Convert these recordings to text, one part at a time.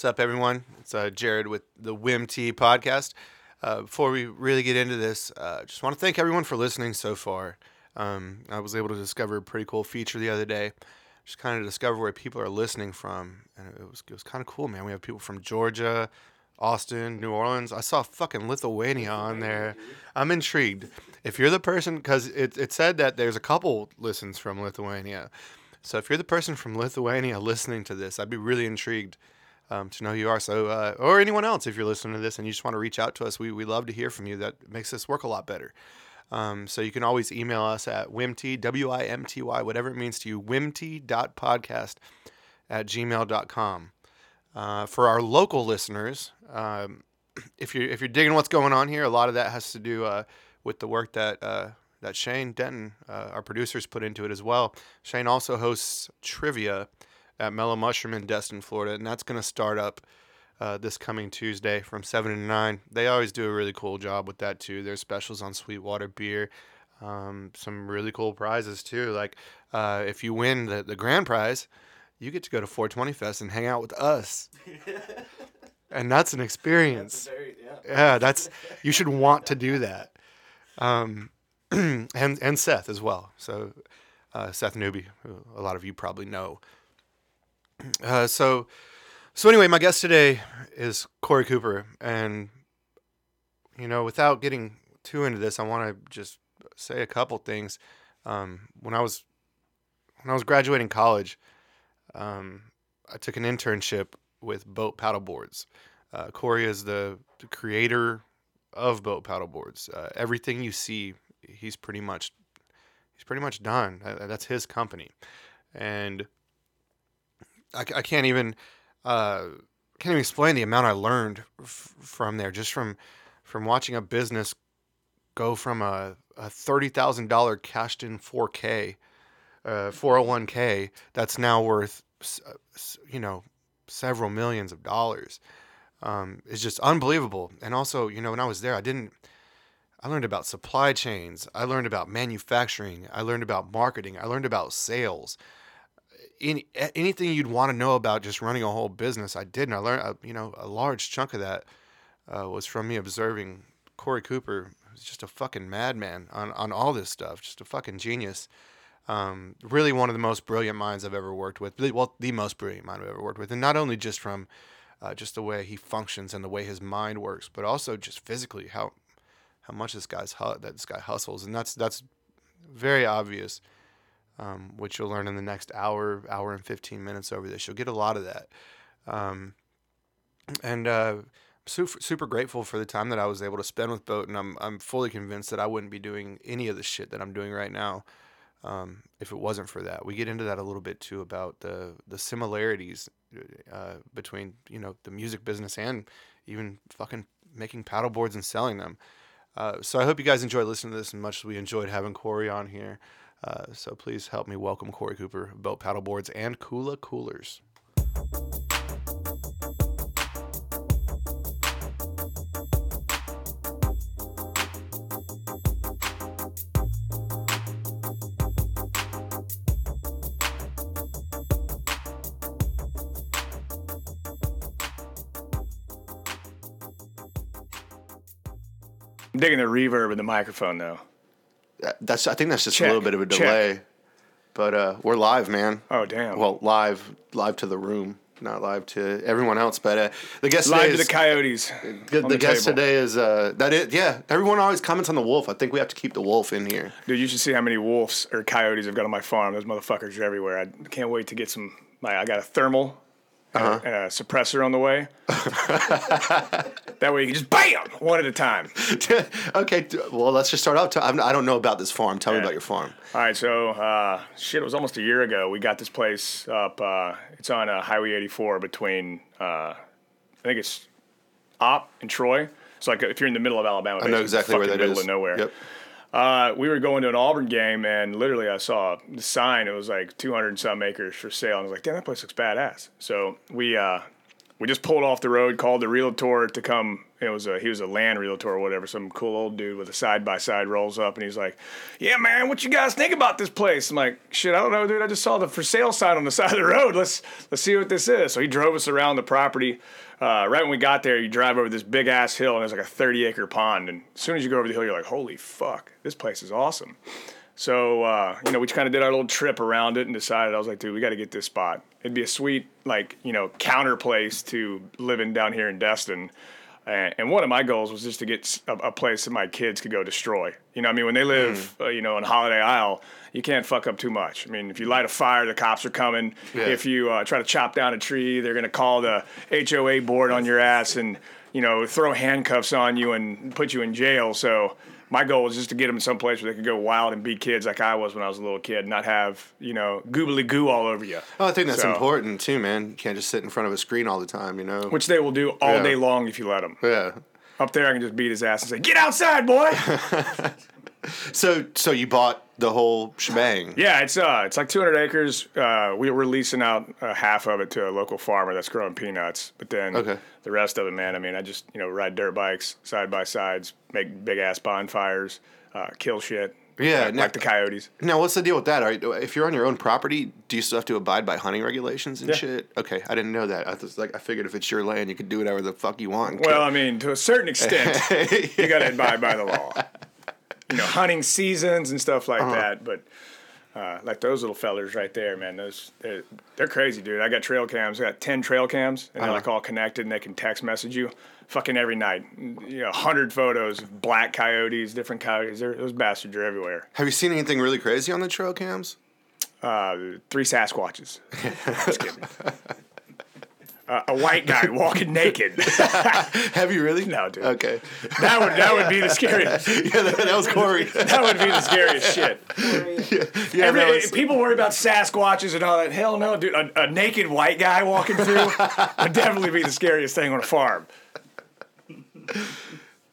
What's up, everyone? It's uh, Jared with the WIMT podcast. Uh, before we really get into this, uh, just want to thank everyone for listening so far. Um, I was able to discover a pretty cool feature the other day. Just kind of discover where people are listening from, and it was it was kind of cool, man. We have people from Georgia, Austin, New Orleans. I saw fucking Lithuania on there. I'm intrigued. If you're the person, because it, it said that there's a couple listens from Lithuania. So if you're the person from Lithuania listening to this, I'd be really intrigued um, to know who you are. So, uh, or anyone else, if you're listening to this and you just want to reach out to us, we we love to hear from you. That makes this work a lot better. Um, so you can always email us at wimty, W-I-M-T-Y, whatever it means to you, wimty.podcast at gmail.com. Uh, for our local listeners, um, if you're if you're digging what's going on here, a lot of that has to do uh, with the work that uh, that Shane Denton, uh, our producers, put into it as well. Shane also hosts trivia at Mellow Mushroom in Destin, Florida, and that's going to start up uh, this coming Tuesday from seven to nine. They always do a really cool job with that too. There's specials on Sweetwater beer, um, some really cool prizes too. Like uh, if you win the the grand prize, you get to go to 420 Fest and hang out with us. and that's an experience. That's very, yeah. Yeah, that's you should want to do that. Um, and and Seth as well. So uh, Seth Newby, who a lot of you probably know. Uh, so so anyway, my guest today is Corey Cooper, and you know, without getting too into this, I want to just say a couple things. Um, when I was when I was graduating college, um, I took an internship with BOTE Paddleboards. Uh, Corey is the, the creator of BOTE Paddleboards. Uh, everything you see, he's pretty much he's pretty much done. That's his company, and I, I can't even uh, can't even explain the amount I learned f- from there. Just from from watching a business go from a, a thirty thousand dollar cashed in four K, uh, four hundred one K that's now worth uh, you know several millions of dollars. Um, it's just unbelievable. And also, you know, when I was there, I didn't. I learned about supply chains. I learned about manufacturing. I learned about marketing. I learned about sales any anything you'd want to know about just running a whole business, I did, and I learned. Uh, you know, a large chunk of that uh, was from me observing Corey Cooper, who's just a fucking madman on on all this stuff, just a fucking genius. Um, really, one of the most brilliant minds I've ever worked with. Well, the most brilliant mind I've ever worked with, and not only just from uh, just the way he functions and the way his mind works, but also just physically how how much this guy's hu- that this guy hustles, and that's that's very obvious um, which you'll learn in the next hour, hour and 15 minutes over this. You'll get a lot of that. Um, and uh, super, super grateful for the time that I was able to spend with BOTE, and I'm, I'm fully convinced that I wouldn't be doing any of the shit that I'm doing right now um, if it wasn't for that. We get into that a little bit too about the, the similarities uh, between, you know, the music business and even fucking making paddle boards and selling them. Uh, so I hope you guys enjoyed listening to this as much as we enjoyed having Corey on here. Uh, so please help me welcome Corey Cooper, BOTE Paddleboards and Kula Coolers. I'm digging the reverb in the microphone though. That's I think that's just Check, a little bit of a check. delay, but uh, we're live, man. Oh damn. Well, live, live to the room, not live to everyone else. But uh, the guest live to the coyotes. the, the the guest table. today is uh, that it. Yeah, everyone always comments on the wolf. I think we have to keep the wolf in here. Dude, you should see how many wolves or coyotes I've got on my farm. Those motherfuckers are everywhere. I can't wait to get some. Like, I got a thermal Uh-huh. a, and a suppressor on the way. that way you can just bam one at a time. okay, well, let's just start out. i don't know about this farm. Tell me about your farm. All right, so uh, shit, it was almost a year ago. We got this place up. Uh, it's on uh, Highway 84 between, uh, I think it's Opp and Troy. It's like if you're in the middle of Alabama. I know exactly where that is. middle of nowhere. Yep. Uh, we were going to an Auburn game, and literally I saw the sign. It was like 200 and some acres for sale. And I was like, damn, that place looks badass. So we uh, we just pulled off the road, called the realtor to come. It was a he was a land realtor or whatever, some cool old dude with a side by side rolls up and he's like, "Yeah, man, what you guys think about this place?" I'm like, "Shit, I don't know, dude. I just saw the for sale sign on the side of the road. Let's let's see what this is." So he drove us around the property. Uh, right when we got there, you drive over this big ass hill and there's like a 30 acre pond. And as soon as you go over the hill, you're like, "Holy fuck, this place is awesome." So uh, you know, we kind of did our little trip around it and decided I was like, dude, we got to get this spot. It'd be a sweet like you know counter place to living down here in Destin. And, and one of my goals was just to get a, a, place that my kids could go destroy. You know, I mean, when they live, mm. uh, you know, in Holiday Isle, you can't fuck up too much. I mean, if you light a fire, the cops are coming. Yeah. If you uh, try to chop down a tree, they're gonna call the HOA board on your ass and you know throw handcuffs on you and put you in jail. So my goal was just to get them someplace where they could go wild and be kids like I was when I was a little kid, not have you know goobly goo all over you. Oh, I think that's so, important too, man. You can't just sit in front of a screen all the time, you know. Which they will do all yeah. day long if you let them. Yeah. Up there, I can just beat his ass and say, "Get outside, boy." so, so you bought the whole shebang? Yeah, it's uh, it's like 200 acres. Uh, we were leasing out uh, half of it to a local farmer that's growing peanuts, but then okay. the rest of it, man. I mean, I just you know ride dirt bikes side by sides, make big ass bonfires, uh, kill shit. Yeah, like, now, like, the coyotes. Now, what's the deal with that? Are, if you're on your own property, do you still have to abide by hunting regulations and yeah. shit? Okay, I didn't know that. I was like, I figured if it's your land, you could do whatever the fuck you want. Well, I mean, to a certain extent, you got to abide by the law. You know, hunting seasons and stuff like uh-huh. that, but. Uh, like those little fellers right there, man. Those they're, they're, crazy, dude. I got trail cams. I got ten trail cams, and uh-huh. they're like all connected, and they can text message you fucking every night. You know, hundred photos of black coyotes, different coyotes. They're, those bastards are everywhere. Have you seen anything really crazy on the trail cams? Uh, three Sasquatches. Just kidding. Uh, a white guy walking naked. Have you really? No, dude. Okay. That would that would be the scariest. yeah, that, that was Corey. that would be the scariest shit. yeah, yeah Every, was... People worry about Sasquatches and all that. Hell no, dude. A, a naked white guy walking through would definitely be the scariest thing on a farm.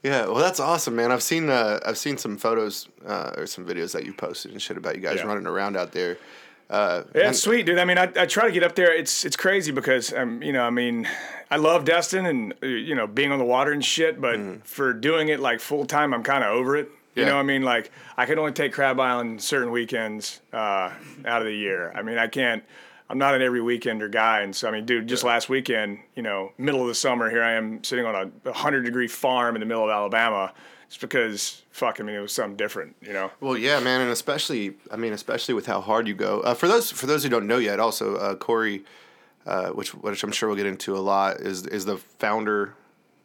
Yeah, well, that's awesome, man. I've seen uh, I've seen some photos uh, or some videos that you posted and shit about you guys yeah. running around out there. Uh, yeah, it's sweet, dude. I mean, I, I try to get up there. It's it's crazy because um, you know, I mean, I love Destin and uh, you know being on the water and shit. But mm. for doing it like full time, I'm kind of over it. You yeah. know, I mean, like I can only take Crab Island certain weekends uh, out of the year. I mean, I can't. I'm not an every weekender guy, and so I mean, dude, just yeah. last weekend, you know, middle of the summer, here I am sitting on a 100 degree farm in the middle of Alabama. It's because fuck, I mean, it was something different, you know. Well, yeah, man, and especially, I mean, especially with how hard you go. Uh, for those for those who don't know yet, also uh, Corey, uh, which which I'm sure we'll get into a lot, is is the founder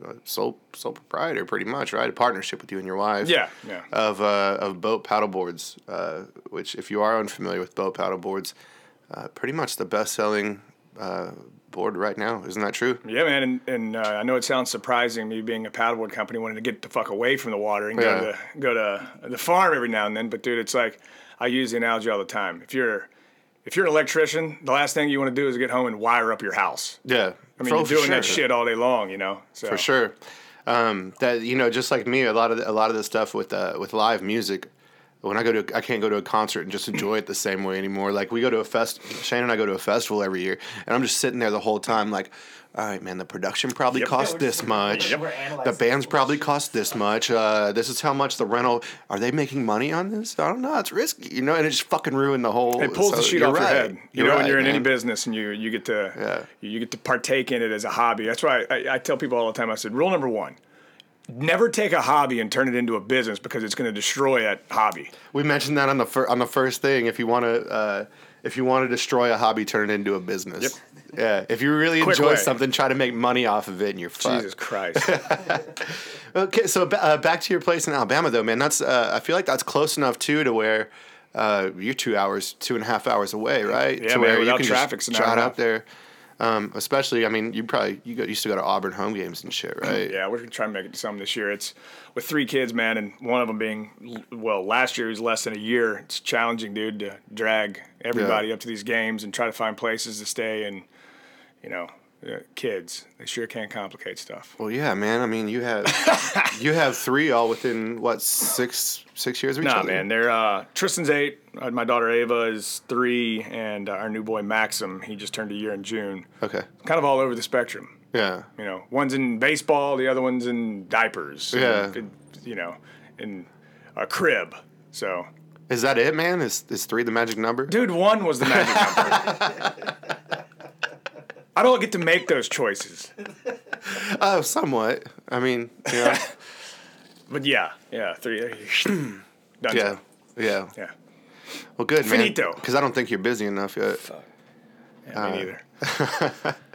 uh, sole sole proprietor, pretty much, right? A partnership with you and your wife. Yeah, yeah. Of uh, of BOTE paddleboards, uh, which if you are unfamiliar with BOTE paddleboards, uh, pretty much the best selling uh, board right now. Isn't that true? Yeah, man. And, and uh, I know it sounds surprising, me being a paddleboard company, wanting to get the fuck away from the water and yeah. go to go to the farm every now and then. But dude, it's like I use the analogy all the time. If you're if you're an electrician, the last thing you want to do is get home and wire up your house. Yeah, I mean, you're doing sure. that shit all day long, you know. So. For sure. Um, that you know, just like me, a lot of the, a lot of the stuff with uh, with live music when I go to, I can't go to a concert and just enjoy it the same way anymore. Like we go to a fest, Shane and I go to a festival every year, and I'm just sitting there the whole time, like, all right, man, the production probably yep. cost this much. Yep. The bands probably cost this much. Uh, this is how much the rental. Are they making money on this? I don't know. It's risky, you know, and it just fucking ruined the whole. Thing. It pulls so the sheet off right. your head. You you're know, right, when you're in any business and you you get to yeah. you get to partake in it as a hobby. That's why I, I tell people all the time. I said, rule number one never take a hobby and turn it into a business because it's going to destroy that hobby. We mentioned that on the fir- on the first thing. If you want to, uh, if you want to destroy a hobby, turn it into a business. Yep. Yeah. If you really Quick enjoy way. something, try to make money off of it, and you're fucked. Jesus Christ. okay, so uh, back to your place in Alabama, though, man. That's uh, I feel like that's close enough too to where. Uh, you're two hours, two and a half hours away, right? Yeah, to man, where without you can traffic, just trot up there. Um, especially, I mean, you probably you got used to go to Auburn home games and shit, right? yeah, we're trying to make it to some this year. It's with three kids, man, and one of them being well, last year was less than a year. It's challenging, dude, to drag everybody yeah. up to these games and try to find places to stay and you know uh, kids. They sure can complicate stuff. Well, yeah, man. I mean, you have you have three all within what six six years of each Nah, other. man. They're uh, Tristan's eight. Uh, my daughter Ava is three, and uh, our new boy Maxim. He just turned a year in June. Okay. Kind of all over the spectrum. Yeah. You know, one's in baseball, the other one's in diapers. Yeah. and, you know, in a crib. So, Is that it, man? Is is three the magic number? dude, one was the magic number. I don't get to make those choices. Oh, somewhat. I mean, you know, But yeah, yeah, three. Done. yeah, yeah. Yeah. Well, good, man. Finito. Because I don't think you're busy enough yet. yeah me neither.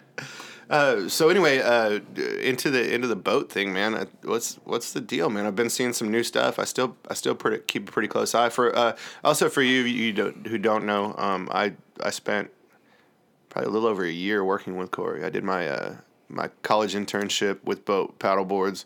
Uh, so anyway, uh, into the into the BOTE thing, man. Uh, What's what's the deal, man? I've been seeing some new stuff. I still I still pretty, keep a pretty close eye for. Uh, also for you, you don't, who don't know, um, I I spent probably a little over a year working with Corey. I did my uh, my college internship with BOTE paddle boards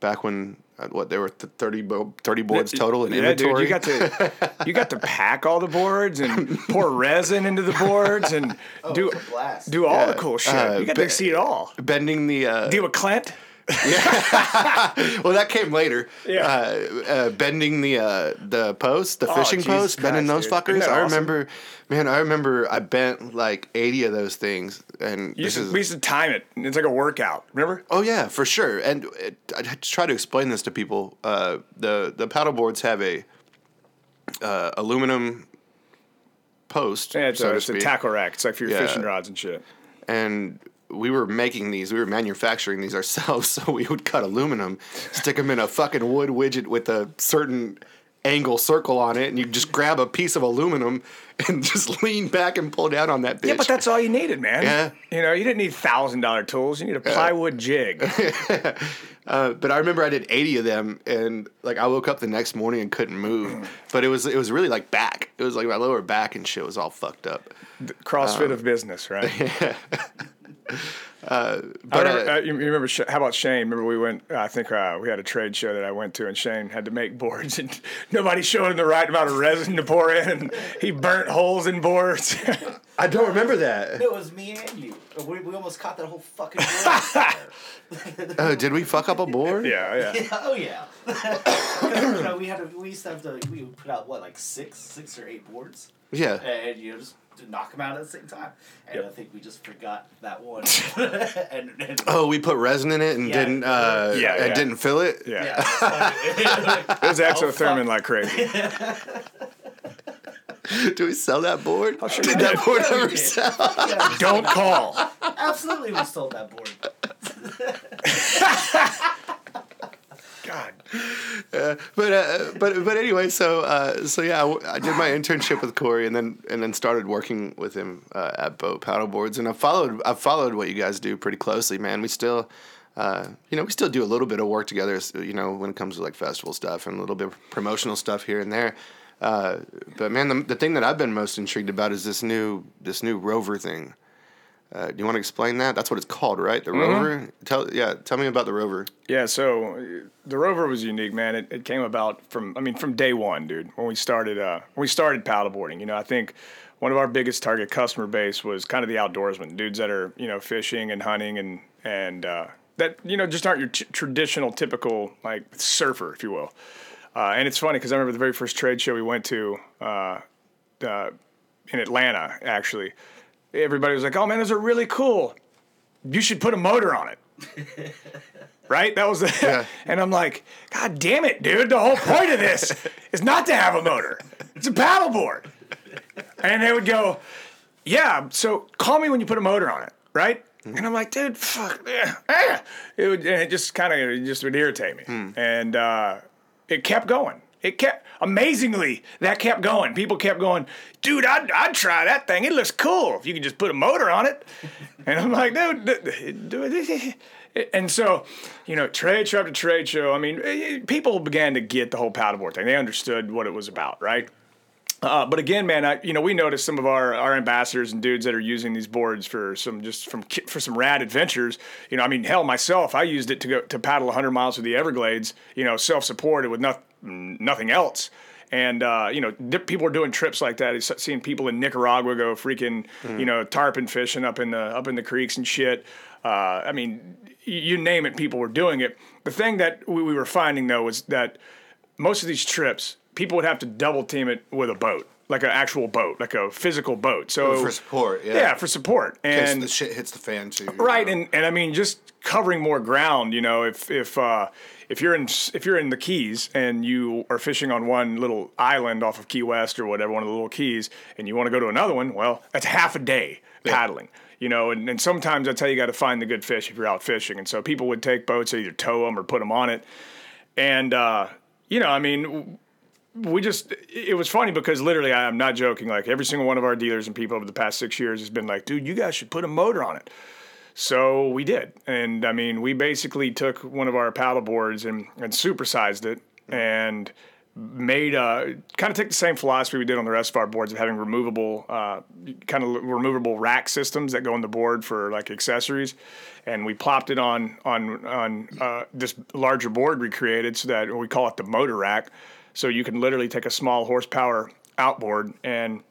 back when uh, what there were th- 30, bo- 30 boards total in yeah, inventory. dude, you got to you got to pack all the boards and pour resin into the boards and do it's a blast. do all the cool shit. Uh, you got ba- to see it all. bending the uh, Deal with Clint. well, that came later. Yeah. Uh, uh, bending the uh, the post, the Oh, fishing Jesus post, bending Christ, those dude. Fuckers. I awesome? remember, man. I remember I bent like eighty of those things, and used to, is we used to time it. It's like a workout. Remember? oh yeah, for sure. And it, I try to explain this to people. Uh, the the paddle boards have a uh, aluminum post, Yeah, it's, so a, it's a tackle rack. It's like for your Yeah. fishing rods and shit. and we were making these, we were manufacturing these ourselves. So we would cut aluminum, stick them in a fucking wood widget with a certain angle circle on it, and you just grab a piece of aluminum and just lean back and pull down on that bitch. Yeah, but that's all you needed, man. Yeah. You know, you didn't need thousand dollar tools. You need a plywood jig. Uh, but I remember I did eighty of them, and like I woke up the next morning and couldn't move. But it was it was really like back. It was like my lower back and shit was all fucked up. CrossFit Um, of business, right? But I remember, uh, uh, you you remember? How about Shane? Remember we went? I think uh, we had a trade show that I went to, and Shane had to make boards, and nobody showed him the right amount of resin to pour in, and he burnt holes in boards. I don't remember that. No, It was me and you. We, we almost caught that whole fucking board. on Oh, did we fuck up a board? yeah, yeah. fire. oh yeah. you know, we had to, we used to have to we would put out what like six six or eight boards, Yeah. and you know just to knock them out at the same time. And Yep. I think we just forgot that one. and, and Oh, we put resin in it and Yeah. didn't uh Yeah, and didn't fill it. Yeah. yeah, that's. It was exothermic fuck. like crazy. Do we sell that board? Oh, sure Did that did. board ever sell? Yeah, Don't call. Absolutely, we sold that board. God. But uh, but but anyway, so uh, so yeah, I did my internship with Corey, and then and then started working with him uh, at BOTE Paddleboards, and I followed I followed what you guys do pretty closely, man. We still. Uh, you know, we still do a little bit of work together. You know, when it comes to like festival stuff and a little bit of promotional stuff here and there. Uh, but man, the, the thing that I've been most intrigued about is this new this new rover thing. Uh, do you want to explain that? That's what it's called, right? The rover. Tell yeah, tell me about the rover. Yeah, so uh, the rover was unique, man. It, it came about from, I mean, from day one, dude. When we started, uh, when we started paddleboarding, you know, I think one of our biggest target customer base was kind of the outdoorsmen, dudes that are, you know, fishing and hunting and and uh, that you know just aren't your t- traditional, typical like surfer, if you will. Uh, and it's funny because I remember the very first trade show we went to uh, uh, in Atlanta, actually. Everybody was like, "Oh man, those are really cool. You should put a motor on it." right? That was the, Yeah. and I'm like, God damn it, dude! The whole point of this is not to have a motor. It's a paddleboard. And they would go, Yeah. So call me when you put a motor on it, right? And I'm like, dude, fuck, yeah, ah." It would, it just kind of, just would irritate me. And uh, it kept going. It kept amazingly that kept going. People kept going, dude. I'd, I'd try that thing. It looks cool if you could just put a motor on it. And I'm like, d- do it. And so, you know, trade show after trade show. I mean, eh, people began to get the whole paddleboard thing. They understood what it was about, right? Uh, but again, man, I, you know, we noticed some of our, our ambassadors and dudes that are using these boards for some just from for some rad adventures. You know, I mean, hell, myself, I used it to go to paddle 100 miles through the Everglades. You know, self supported with nothing nothing else. And uh, you know, di- people are doing trips like that. It's seeing people in Nicaragua go freaking, Mm-hmm. you know, tarpon fishing up in the up in the creeks and shit. Uh, I mean, you name it, people were doing it. The thing that we, we were finding though was that most of these trips, people would have to double team it with a boat, like an actual boat, like a physical boat. So For support, yeah. yeah, for support. And the shit hits the fan too. right, know? and, and I mean just covering more ground. You know, if if uh, if you're in if you're in the Keys and you are fishing on one little island off of Key West or whatever, one of the little keys, and you want to go to another one, well, that's half a day paddling. You know, and, and sometimes that's how you got to find the good fish if you're out fishing. And so people would take boats, either tow them or put them on it. And uh, you know, I mean, we just it was funny because literally I'm not joking. Like every single one of our dealers and people over the past 6 years has been like dude you guys should put a motor on it. So we did. And I mean we basically took one of our paddle boards and and supersized it and made a kind of take the same philosophy we did on the rest of our boards of having removable uh kind of removable rack systems that go on the board for like accessories. And we plopped it on on on uh, this larger board we created so that we call it the motor rack so you can literally take a small horsepower outboard and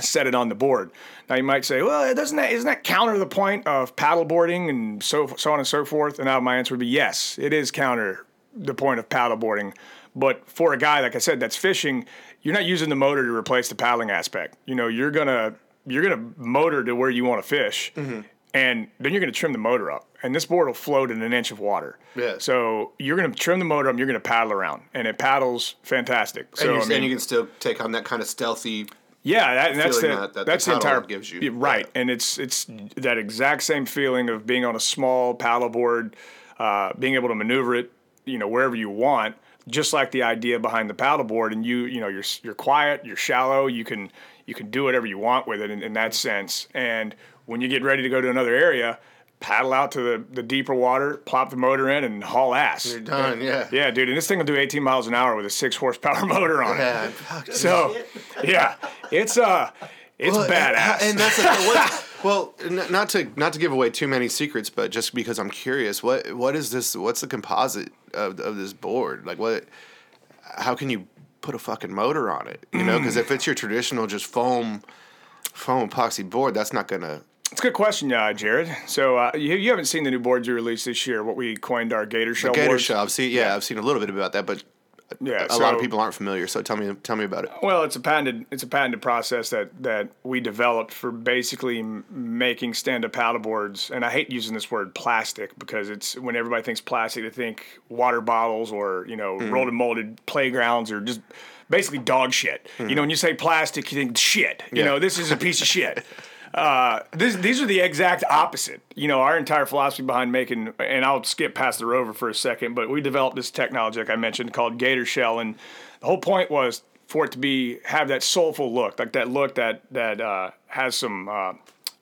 set it on the board. Now you might say, well, doesn't that isn't that counter the point of paddleboarding and so so on and so forth? And now my answer would be yes, it is counter the point of paddleboarding. But for a guy like I said that's fishing, you're not using the motor to replace the paddling aspect. You know, you're gonna you're gonna motor to where you want to fish, mm-hmm. And then you're gonna trim the motor up. And this board will float in an inch of water. Yeah. So you're gonna trim the motor up. and You're gonna paddle around, and it paddles fantastic. So and, you I mean, and you can still take on that kind of stealthy. yeah, that, and that's the that- that that's the paddle entire gives you. yeah, right, and it's it's that exact same feeling of being on a small paddleboard, uh, being able to maneuver it, you know, wherever you want. Just like the idea behind the paddleboard, and you you know you're you're quiet, you're shallow, you can you can do whatever you want with it in, in that sense. And when you get ready to go to another area, paddle out to the, the deeper water, plop the motor in, and haul ass. You're done, yeah. Yeah, dude, and this thing will do 18 miles an hour with a six horsepower motor on it. Yeah, fuck. So, yeah, it's uh, it's Well, and- badass. And, that's like, what, well, n- not to not to give away too many secrets, but just because I'm curious, what what is this? What's the composite of of this board? Like, what? How can you put a fucking motor on it? You know, because if it's your traditional just foam foam epoxy board, that's not gonna. It's a good question, uh, Jared. So uh, you, you haven't seen the new boards we released this year, what we coined our Gator Shell Gator boards. shell. I've seen. Yeah, I've seen a little bit about that, but Yeah, a lot of people aren't familiar. So tell me, tell me about it. Well, it's a patented it's a patented process that that we developed for basically making stand up paddleboards. And I hate using this word plastic because it's when everybody thinks plastic, they think water bottles or you know rolled and molded playgrounds or just basically dog shit. You know, when you say plastic, you think shit. You Yeah. know, this is a piece of shit. Uh, this, these are the exact opposite. You know, our entire philosophy behind making, and I'll skip past the rover for a second, but we developed this technology, like I mentioned, called Gator Shell, and the whole point was for it to be have that soulful look, like that look that that uh, has some uh,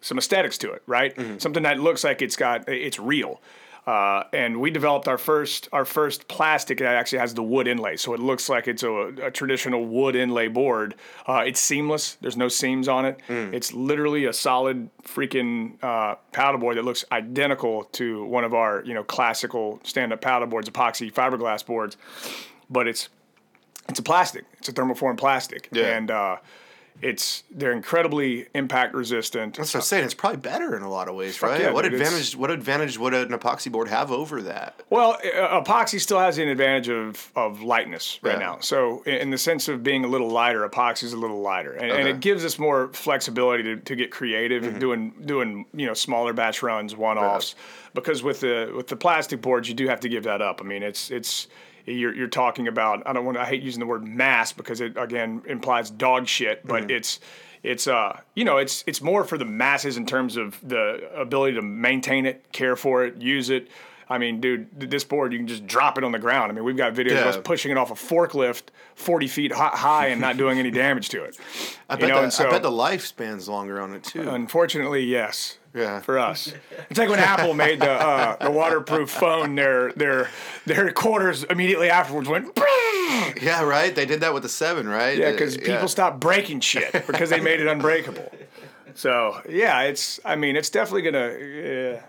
some aesthetics to it, right? Something that looks like it's got it's real. Uh, and we developed our first our first plastic that actually has the wood inlay, so it looks like it's a, a traditional wood inlay board. Uh, it's seamless. There's no seams on it. It's literally a solid freaking uh, paddleboard that looks identical to one of our you know classical stand up paddleboards, epoxy fiberglass boards, but it's it's a plastic. It's a thermoform plastic, Yeah. and uh, it's they're incredibly impact resistant. That's what I'm saying. It's probably better in a lot of ways, right? yeah, what dude, advantage? What advantage would an epoxy board have over that? Well, uh, epoxy still has an advantage of, of lightness right Yeah. now. So, in, the sense of being a little lighter, epoxy is a little lighter, and, and Okay. Mm-hmm. it gives us more flexibility to, to get creative and doing doing you know smaller batch runs, one offs. Because with the with the plastic boards, you do have to give that up. I mean, it's it's you're you're talking about. I don't want. I hate using the word mass because it again implies dog shit, but Mm-hmm. it's it's uh you know it's it's more for the masses in terms of the ability to maintain it, care for it, use it. I mean, dude, this board you can just drop it on the ground. I mean, we've got videos of us pushing it off a forklift forty feet high and not doing any damage to it. I bet, know, the, so- I bet the lifespan's longer on it too. Unfortunately, yes. Yeah. For us, it's like when Apple made the uh, the waterproof phone. Their their their quarters immediately afterwards went. yeah, right. They did that with the seven, right? Yeah, Uh, because people stopped breaking shit because they made it unbreakable. So yeah, it's. I mean, it's definitely gonna. Yeah.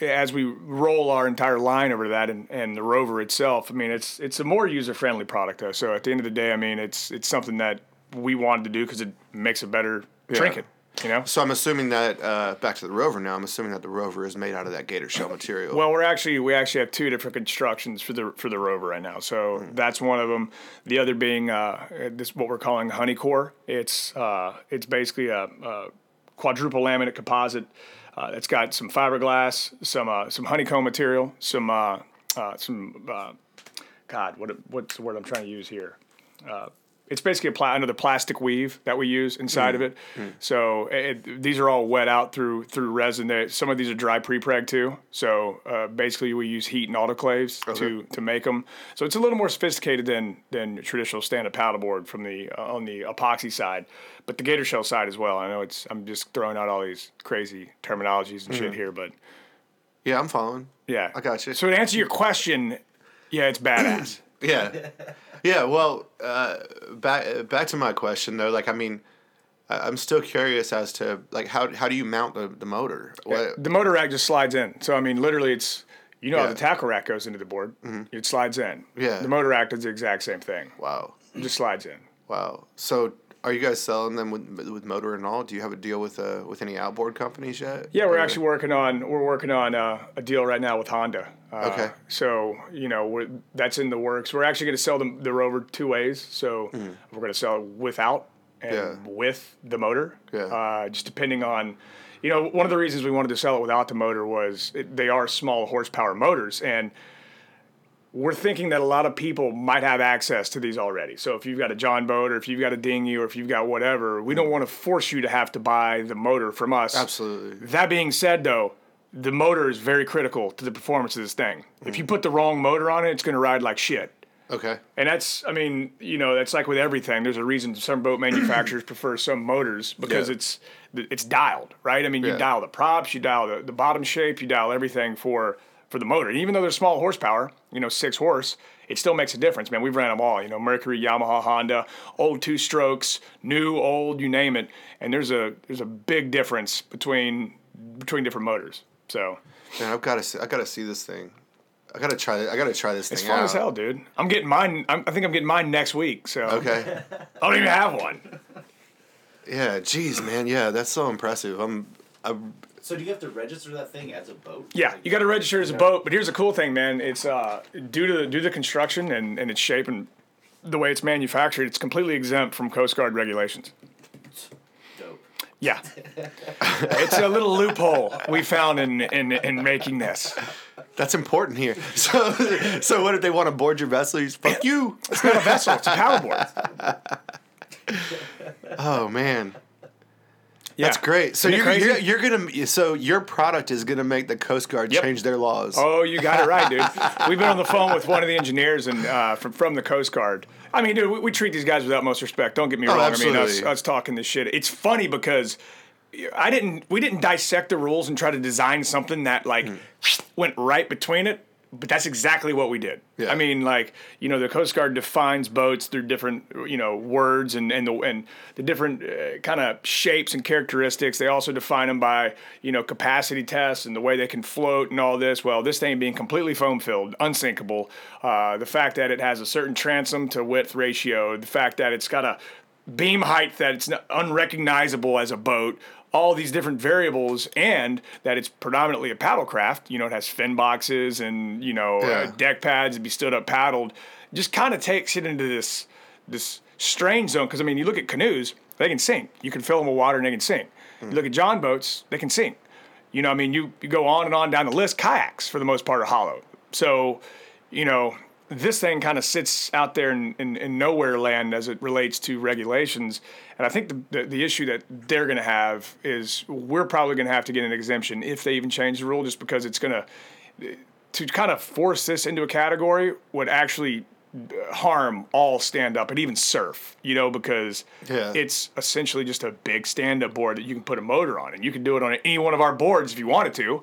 as we roll our entire line over to that and, and the Rover itself, I mean, it's it's a more user friendly product though. So at the end of the day, I mean, it's it's something that we wanted to do because it makes a better trinket. You know. So I'm assuming that uh, back to the rover now. I'm assuming that the rover is made out of that gator shell material. Well, we're actually we actually have two different constructions for the for the rover right now. So that's one of them. The other being uh, this what we're calling honey core. It's uh, it's basically a, a quadruple laminate composite. Uh, it's got some fiberglass, some uh, some honeycomb material, some uh, uh, some uh, God, what what's the word I'm trying to use here? It's basically a pla- another plastic weave that we use inside of it. So it, these are all wet out through through resin. They, some of these are dry pre-preg too. So uh, basically, we use heat and autoclaves to to make them. So it's a little more sophisticated than than traditional standard paddleboard from the uh, on the epoxy side, but the gator shell side as well. I know it's I'm just throwing out all these crazy terminologies and shit here, but yeah, I'm following. yeah, I got you. So to answer your question, yeah, it's badass. Yeah, yeah. Well, uh, back back to my question though. Like, I mean, I- I'm still curious as to like how how do you mount the, the motor? What, The motor rack just slides in. So I mean, literally, it's you know how Yeah. Mm-hmm. the tackle rack goes into the board. It slides in. Yeah. The motor rack does the exact same thing. wow, It just slides in. wow. So, are you guys selling them with with motor and all? Do you have a deal with uh with any outboard companies yet? Yeah, we're Or- actually working on we're working on uh, a deal right now with Honda. Uh, Okay. So you know we're, that's in the works. We're actually going to sell the, the Rover two ways. So we're going to sell it without and. Yeah. with the motor. Yeah. Uh, just depending on, you know, one of the reasons we wanted to sell it without the motor was it, they are small horsepower motors and. We're thinking that a lot of people might have access to these already. So if you've got a John boat, or if you've got a dinghy, or if you've got whatever, we don't want to force you to have to buy the motor from us. Absolutely. That being said, though, the motor is very critical to the performance of this thing. If you mm-hmm. put the wrong motor on it, it's going to ride like shit. Okay. And that's, I mean, you know, that's like with everything. There's a reason some boat manufacturers prefer some motors because Yeah. it's it's dialed, right? I mean, you Yeah. dial the props, you dial the, the bottom shape, you dial everything for for the motor. Even though they're small horsepower, you know, six horse, it still makes a difference, man. We've ran them all, you know, Mercury, Yamaha, Honda, old two strokes, new, old, you name it. And there's a there's a big difference between between different motors. So Man, I've got to see, I got to see this thing. I got to try I got to try this it's thing fun out. as hell, dude. I'm getting mine. I'm, I think I'm getting mine next week. So Okay. I don't even have one. Yeah, geez, man. Yeah, that's so impressive. I'm, I'm So do you have to register that thing as a boat? Yeah, Like- you got to register as a boat. But here's the cool thing, man. It's uh, due to due to the construction and, and its shape and the way it's manufactured, it's completely exempt from Coast Guard regulations. Dope. Yeah, it's a little loophole we found in in, in making this. that's important here. So, so what if they want to board your vessel? You just, fuck you. It's not a vessel; it's a paddleboard. Oh man, Yeah. that's great. So you're, you're you're gonna so your product is gonna make the Coast Guard Yep. change their laws. Oh, you got it right, dude. We've been on the phone with one of the engineers and uh, from from the Coast Guard. I mean, dude, we, we treat these guys with utmost respect. Don't get me wrong. I mean, us, Oh, us talking this shit. It's funny because I didn't. We didn't dissect the rules and try to design something that like went right between it. But that's exactly what we did. Yeah. I mean, like you know, the Coast Guard defines boats through different you know words and and the and the different uh, kind of shapes and characteristics. They also define them by you know capacity tests and the way they can float and all this. Well, this thing being completely foam filled, unsinkable, uh, the fact that it has a certain transom to width ratio, the fact that it's got a beam height that it's unrecognizable as a boat, all these different variables, and that it's predominantly a paddle craft. You know, it has fin boxes and you know Yeah. uh, deck pads to be stood up paddled. Just kind of takes it into this this strange zone because I mean, you look at canoes, they can sink. You can fill them with water and they can sink. You look at John boats, they can sink. You know, I mean, you, you go on and on down the list. Kayaks, for the most part, are hollow. So, you know, this thing kind of sits out there in, in, in nowhere land as it relates to regulations. And I think the, the, the issue that they're going to have is we're probably going to have to get an exemption if they even change the rule, just because it's going to to kind of force this into a category would actually uh, harm all stand up and even surf, you know, because Yeah. it's essentially just a big stand up board that you can put a motor on. And you can do it on any one of our boards if you wanted to.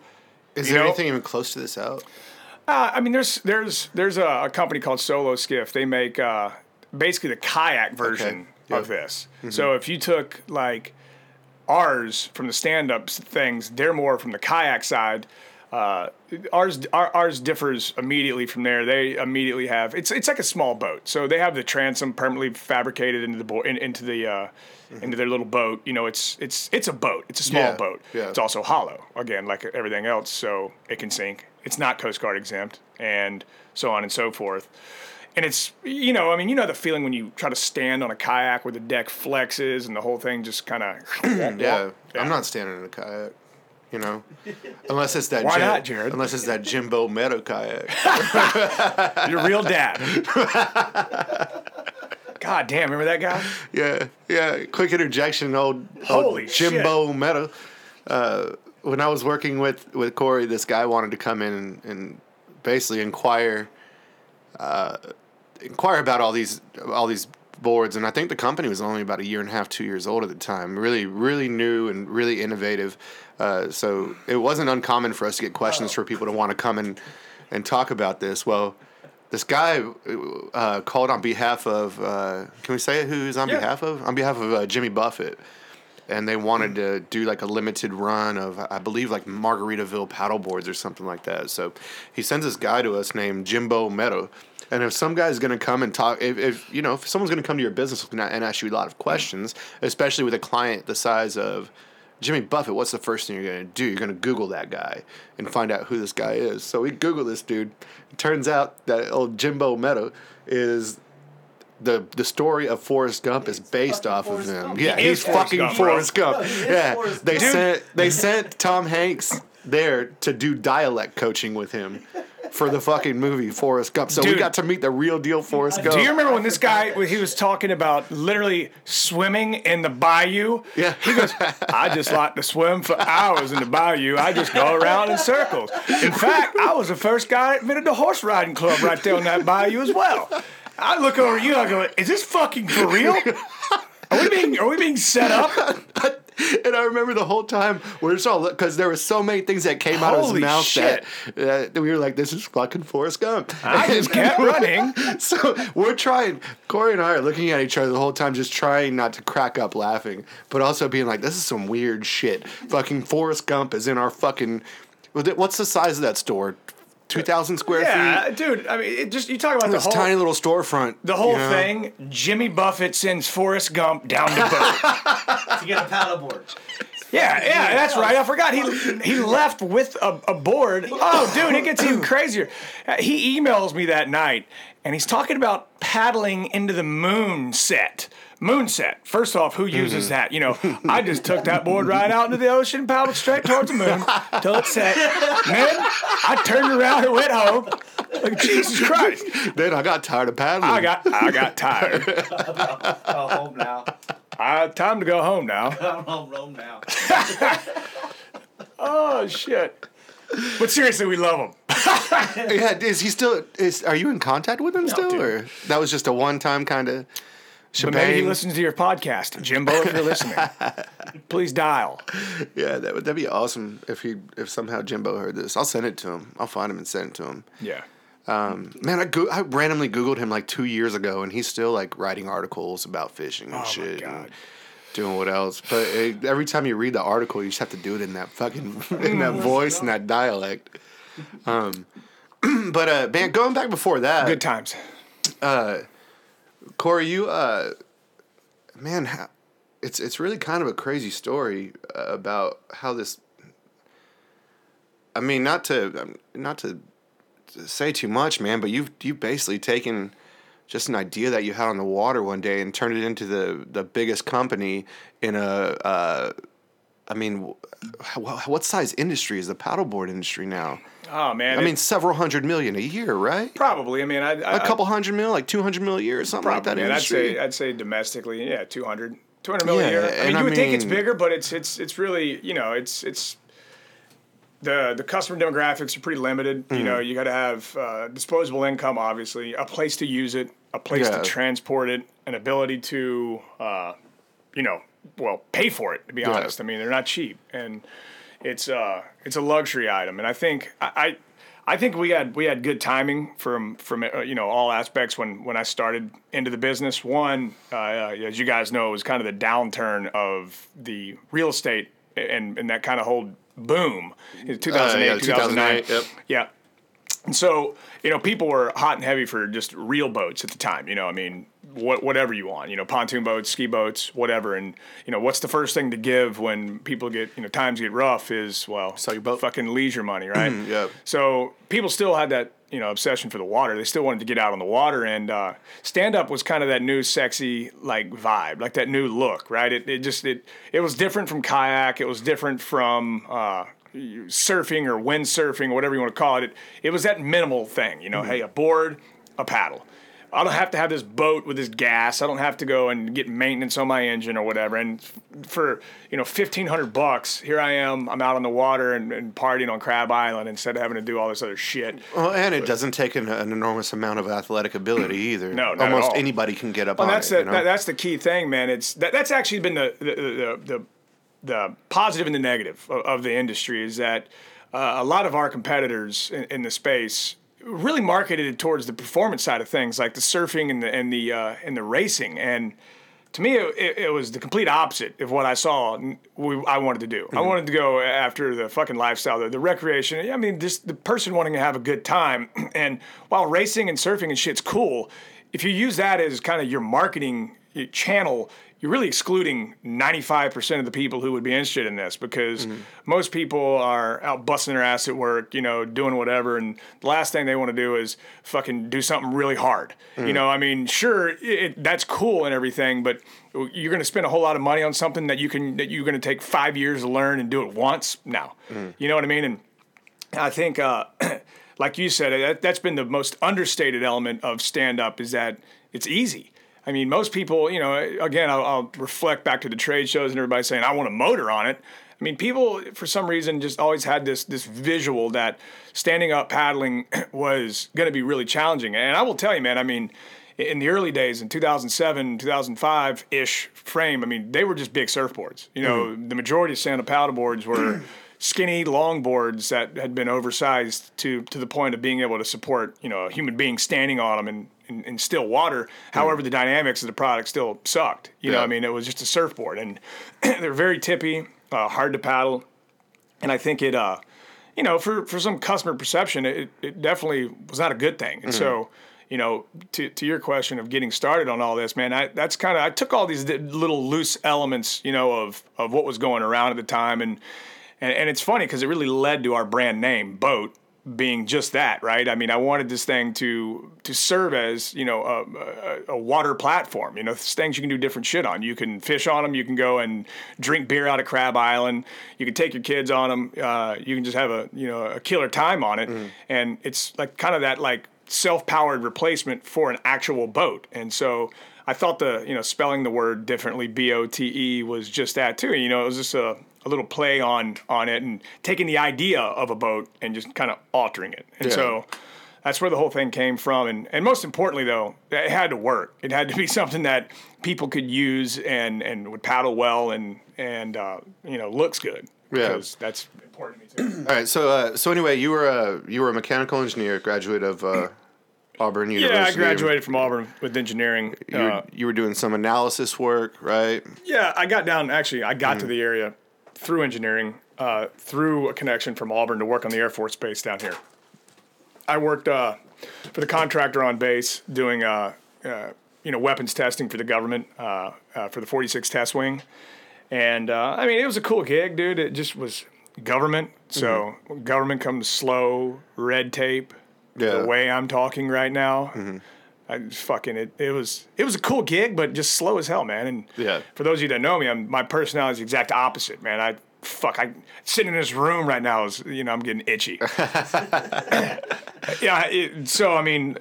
is there know- anything even close to this out? Uh, I mean, there's there's there's a, a company called Solo Skiff. They make uh, basically the kayak version Okay. of this. So if you took like ours from the stand up things, they're more from the kayak side. Uh, ours our, ours differs immediately from there. They immediately have it's it's like a small boat, so they have the transom permanently fabricated into the bo- in, into the uh, into their little boat. You know, it's it's it's a boat. It's a small Yeah, boat. yeah. It's also hollow again, like everything else, so it can sink. It's not Coast Guard exempt, and so on and so forth. And it's you know, I mean, you know the feeling when you try to stand on a kayak where the deck flexes and the whole thing just kind of Yeah, I'm not standing in a kayak. You know, unless it's that Why Jim- not, Jared? Unless it's that Jimbo Meador kayak. You're real dad. God damn, remember that guy? yeah, yeah. Quick interjection, old, Holy old Jimbo Meador. Uh, when I was working with with Corey, this guy wanted to come in and, and basically inquire, uh, inquire about all these all these boards, and I think the company was only about a year and a half, two years old at the time. Really, really new and really innovative. Uh, so it wasn't uncommon for us to get questions for people to want to come and and talk about this. Well. This guy uh, called on behalf of. Uh, can we say who he's on Yeah. behalf of? On behalf of uh, Jimmy Buffett, and they wanted to do like a limited run of, I believe, like Margaritaville paddle boards or something like that. So he sends this guy to us named Jimbo Meador. And if some guy's going to come and talk, if, if you know, if someone's going to come to your business and and ask you a lot of questions, especially with a client the size of Jimmy Buffett, what's the first thing you're going to do? You're going to Google that guy and find out who this guy is. So we Google this dude. It turns out that old Jimbo Meador is the the story of Forrest Gump is based off Forrest of him. Gump. Yeah, He he's is Forrest fucking Gump. Forrest Gump. No, he yeah, Forrest they Gump. sent they sent Tom Hanks there to do dialect coaching with him for the fucking movie Forrest Gump. So we got to meet the real deal Forrest Gump. Do you remember when this guy he was talking about literally swimming in the bayou? Yeah. He goes, I just like to swim for hours in the bayou. I just go around in circles. In fact, I was the first guy that invented the horse riding club right there on that bayou as well. I look over at you, I go, is this fucking for real? Are we being are we being set up? and I remember the whole time we're just all because there were so many things that came out of his mouth shit. that uh, we were like, "This is fucking Forrest Gump." I just kept running. So we're trying. Corey and I are looking at each other the whole time, just trying not to crack up laughing, but also being like, "This is some weird shit." Fucking Forrest Gump is in our fucking. What's the size of that store? Two thousand square Yeah, feet. dude. I mean, it just you talk about the This whole tiny little storefront. the whole you know? thing. Jimmy Buffett sends Forrest Gump down the boat. to get a paddleboard. Yeah, yeah, that's right. I forgot he he left with a, a board. Oh, dude, it gets even crazier. He emails me that night, and he's talking about paddling into the moon set. Moon set. First off, who uses mm-hmm. that? You know, I just took that board right out into the ocean, paddled straight towards the moon till it set. Then I turned around and went home. Like Jesus Christ, Then I got tired of paddling. I got I got tired. Go home now. I time to go home now. I'm home, home now. Oh shit. But seriously, we love him. Yeah, is he still? Is are you in contact with him still, dude. or that was just a one-time kind of But maybe he listens to your podcast, Jimbo. If you're listening, please dial. Yeah, that would that'd be awesome if he if somehow Jimbo heard this. I'll send it to him. I'll find him and send it to him. Yeah. Man, I go- I randomly googled him like two years ago, and he's still like writing articles about fishing and Oh my shit. God. And, doing what else? But it, every time you read the article, you just have to do it in that fucking in that voice and that dialect. Um, but uh, man, going back before that, Good times. Corey, you uh, man, it's it's really kind of a crazy story uh, about how this. I mean, not to um, not to, say too much, man, but you've you've basically taken just an idea that you had on the water one day and turned it into the the biggest company in a. Uh, I mean, what size industry is the paddleboard industry now? Oh man. I mean, several hundred million a year, right? probably. I mean, I, I A couple hundred mil, like two hundred million a year, or something like that. Probably. man, I'd say I'd say domestically, yeah, 200, 200 million a year. I mean, I you would think it's bigger, but it's it's it's really you know it's it's the the customer demographics are pretty limited. Mm-hmm. You know, you got to have uh, disposable income, obviously, a place to use it, a place Yeah. to transport it, an ability to, uh, you know, well, pay for it. To be honest, I mean, they're not cheap, and it's uh it's a luxury item, and I think I. I I think we had we had good timing from from uh, you know all aspects when when I started into the business. One, uh, as you guys know, it was kind of the downturn of the real estate and and that kind of whole boom, in 2008, Uh, yeah, 2009. 2008, yep. Yeah. And so, you know, people were hot and heavy for just real boats at the time. You know, I mean, what, whatever you want, you know, pontoon boats, ski boats, whatever. And, you know, what's the first thing to give when people get, you know, times get rough is, well, Sell your boat. fucking leisure money, right? yep. So people still had that, you know, obsession for the water. They still wanted to get out on the water. And uh, stand up was kind of that new sexy, like, vibe, like that new look, right? It, it just, it, it was different from kayak. It was different from, uh, surfing or windsurfing, whatever you want to call it. It, it was that minimal thing, you know, hey, a board, a paddle. I don't have to have this boat with this gas. I don't have to go and get maintenance on my engine or whatever. And for you know fifteen hundred bucks, here I am. I'm out on the water and, and partying on Crab Island instead of having to do all this other shit. Well, and it doesn't take an, an enormous amount of athletic ability either. No, almost anybody can get up Well, on that's it. the, you know? that, that's the key thing, man. It's that, that's actually been the the, the the the positive and the negative of, of the industry is that uh, a lot of our competitors in, in the space really marketed it towards the performance side of things, like the surfing and the and the uh, and the racing. And to me, it, it, it was the complete opposite of what I saw. We, I wanted to do. I wanted to go after the fucking lifestyle, the, the recreation. I mean, just the person wanting to have a good time. And while racing and surfing and shit's cool, if you use that as kind of your marketing channel, you're really excluding 95% of the people who would be interested in this because mm-hmm. most people are out busting their ass at work, you know, doing whatever. And the last thing they want to do is fucking do something really hard. You mm. know, I mean, sure, it, that's cool and everything, but you're going to spend a whole lot of money on something that you can, that you're going to take five years to learn and do it once. No. Mm. You know what I mean? And I think, uh, like you said, that, that's been the most understated element of stand up is that it's easy. I mean, most people, you know, again, I'll, I'll reflect back to the trade shows and everybody saying, I want a motor on it. I mean, people for some reason just always had this this visual that standing up paddling was going to be really challenging. And I will tell you, man, I mean, in the early days in 2007 2005 ish frame i mean they were just big surfboards you know mm. the majority of stand up paddle boards were mm. skinny long boards that had been oversized to to the point of being able to support you know a human being standing on them in, in, in still water however the dynamics of the product still sucked you know Yeah. i mean it was just a surfboard and they're very tippy uh, hard to paddle and i think it uh you know, for, for some customer perception, it, it definitely was not a good thing. And so, you know, to, to your question of getting started on all this, man, I, that's kind of, I took all these little loose elements, you know, of, of what was going around at the time. And, and, and it's funny because it really led to our brand name, BOTE, being just that, right? I mean, I wanted this thing to to serve as you know a, a, a water platform. You know, things you can do different shit on. You can fish on them. You can go and drink beer out of Crab Island. You can take your kids on them. Uh, you can just have a you know a killer time on it, and it's like kind of that like self-powered replacement for an actual boat. And so I thought the you know spelling the word differently, B O T E, was just that too. You know, it was just a a little play on on it and taking the idea of a boat and just kind of altering it. And Yeah. so that's where the whole thing came from. And and most importantly though, it had to work. It had to be something that people could use and and would paddle well and and uh, you know looks good. Yeah. Because that's important to me too. All right. So, uh, so anyway, you were a you were a mechanical engineer, graduate of uh, Auburn University. yeah, I graduated from Auburn with engineering. You were, Uh, you were doing some analysis work, right? Yeah, I got down. Actually, I Mm. got to the area through engineering, uh, through a connection from Auburn to work on the Air Force Base down here. I worked uh, for the contractor on base doing, uh, uh, you know, weapons testing for the government uh, uh, for the 46 Test Wing, and uh, I mean, it was a cool gig, dude. It just was government. So government comes slow, red tape. Yeah. The way I'm talking right now. I just fucking it. It was it was a cool gig, but just slow as hell, man. And Yeah. for those of you that know me, I'm, my personality is the exact opposite, man. I fuck. I sitting in this room right now is you know I'm getting itchy. yeah. It, so I mean,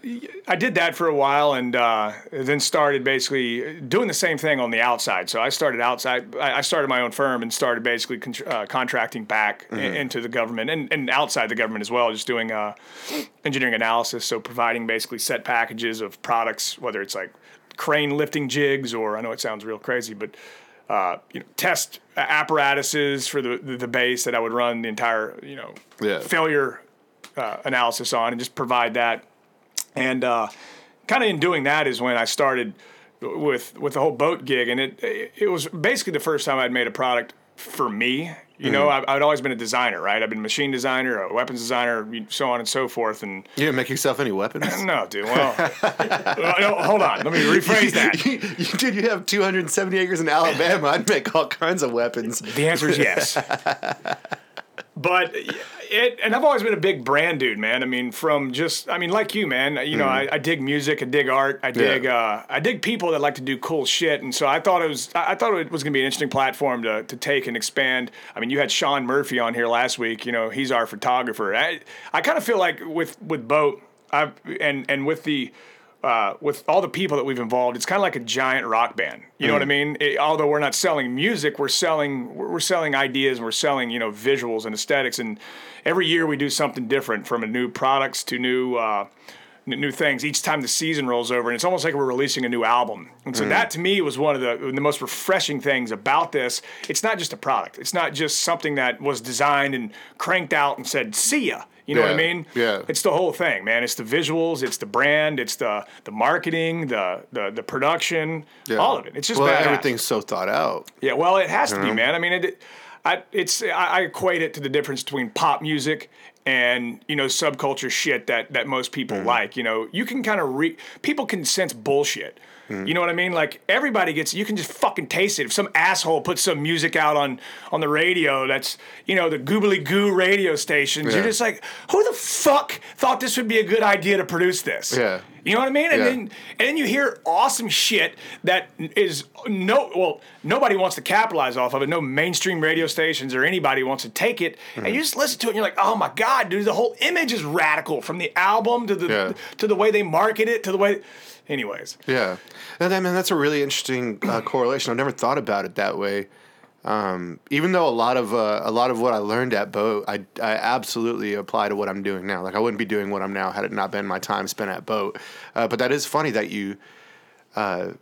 I did that for a while, and uh, then started basically doing the same thing on the outside. So I started outside. I started my own firm and started basically con- uh, contracting back i- into the government and, and outside the government as well, just doing uh, engineering analysis. So providing basically set packages of products, whether it's like crane lifting jigs or I know it sounds real crazy, but uh, you know, test apparatuses for the, the the base that I would run the entire you know Yeah. failure uh, analysis on and just provide that. And uh, kind of in doing that is when I started with with the whole BOTE gig, and it it was basically the first time I'd made a product for me. You know, mm-hmm. I've, I've always been a designer, right? I've been a machine designer, a weapons designer, so on and so forth. And You didn't make yourself any weapons? no, dude. Well, well, no, hold on. Let me rephrase that. you, you, dude, you have 270 acres in Alabama. I'd make all kinds of weapons. The answer is yes. But it, and I've always been a big brand dude, man. I mean, from just, I mean, like you, man. You know, I, I dig music, I dig art, I dig, Yeah. uh, I dig people that like to do cool shit. And so I thought it was, I thought it was gonna be an interesting platform to to take and expand. I mean, you had Sean Murphy on here last week. You know, he's our photographer. I, I kind of feel like with with BOTE, I and and with the uh, with all the people that we've involved, it's kind of like a giant rock band. You know what I mean? It- although we're not selling music, we're selling we're selling ideas and we're selling you know visuals and aesthetics. And every year we do something different, from a new products to new. Uh, New things each time the season rolls over, and it's almost like we're releasing a new album. And so that to me was one of the the most refreshing things about this. It's not just a product. It's not just something that was designed and cranked out and said "see ya." You know what I mean? yeah. It's the whole thing, man. It's the visuals, it's the brand, it's the the marketing, the the the production, all of it. It's just well, badass. everything's so thought out. Yeah, well, it has to be, man. I mean, it, I, it's I, I equate it to the difference between pop music and you know subculture shit that that most people Mm-hmm. like. You know, you can kind of re people can sense bullshit. Mm-hmm. You know what I mean? Like everybody gets, you can just fucking taste it. If some asshole puts some music out on on the radio, that's you know the goobly goo radio stations. You're just like, who the fuck thought this would be a good idea to produce this? Yeah. You know what I mean? And Yeah. then and then you hear awesome shit that is no well nobody wants to capitalize off of it. No mainstream radio stations or anybody wants to take it. Mm-hmm. And you just listen to it and you're like, oh my god, dude, the whole image is radical from the album to the Yeah. to the way they market it to the way. Anyways, Yeah, and I mean that's a really interesting uh, correlation. I've never thought about it that way. Um, even though a lot of uh, a lot of what I learned at BOTE, I, I absolutely apply to what I'm doing now. Like I wouldn't be doing what I'm now had it not been my time spent at BOTE. Uh, but that is funny that you uh,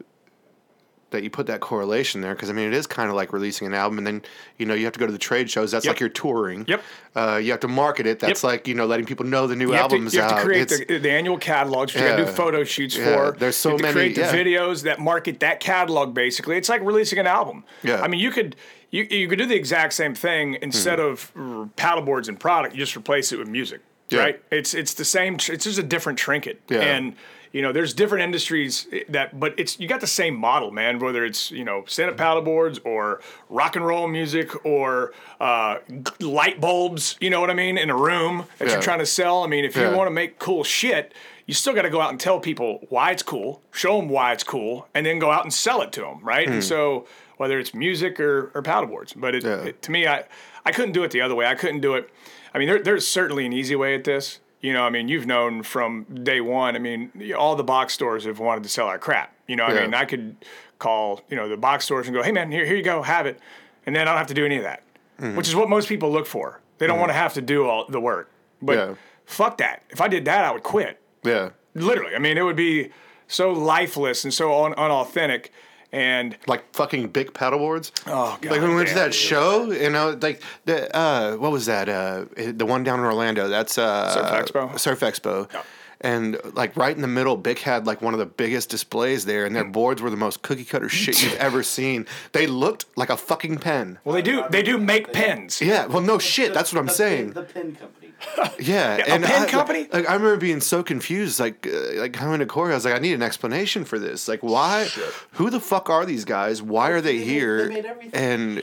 that you put that correlation there because I mean it is kind of like releasing an album and then you know you have to go to the trade shows. That's Yep. like you're touring. Yep. Uh, you have to market it. That's Yep. like you know letting people know the new you have, to, album's you have to create the, the annual catalogs. You got to do photo shoots Yeah, for. there's so you have to many- create the yeah. videos that market that catalog. Basically, it's like releasing an album. Yeah. I mean, you could you you could do the exact same thing instead of paddleboards and product. You just replace it with music. Yeah. Right. It's it's the same. tr- It's just a different trinket. Yeah. And you know, there's different industries that, but it's you got the same model, man. Whether it's you know stand up paddleboards or rock and roll music or uh, light bulbs, you know what I mean, in a room that Yeah. you're trying to sell. I mean, if Yeah. you want to make cool shit, you still got to go out and tell people why it's cool, show them why it's cool, and then go out and sell it to them, right? And so whether it's music or, or paddleboards, but it, Hmm. Yeah. it- to me, I I couldn't do it the other way. I couldn't do it. I mean, there, there's certainly an easy way at this. You know, I mean, you've known from day one. I mean, all the box stores have wanted to sell our crap. You know, I mean, I could call you know the box stores and go, "Hey, man, here, here you go, have it," and then I don't have to do any of that, Mm-hmm. which is what most people look for. They don't want to have to do all the work. But Yeah. fuck that. If I did that, I would quit. yeah. Literally, I mean, it would be so lifeless and so un- unauthentic. And like fucking Bic paddleboards. Oh, god! Like when we went to that dude. show, you know, like the uh, what was that? Uh, the one down in Orlando. That's uh, Surf Expo? Surf Expo. Yeah. And like right in the middle, Bic had like one of the biggest displays there, and their boards were the most cookie cutter shit you've ever seen. They looked like a fucking pen. well, they do they do make pens. Yeah, well, no shit. That's what I'm saying. The pin company. Yeah, a pen I, company? Like I remember being so confused. Like uh, like coming to Corey, I was like, I need an explanation for this. Like, why? Who the fuck are these guys? Why are they They made- here? they made everything. And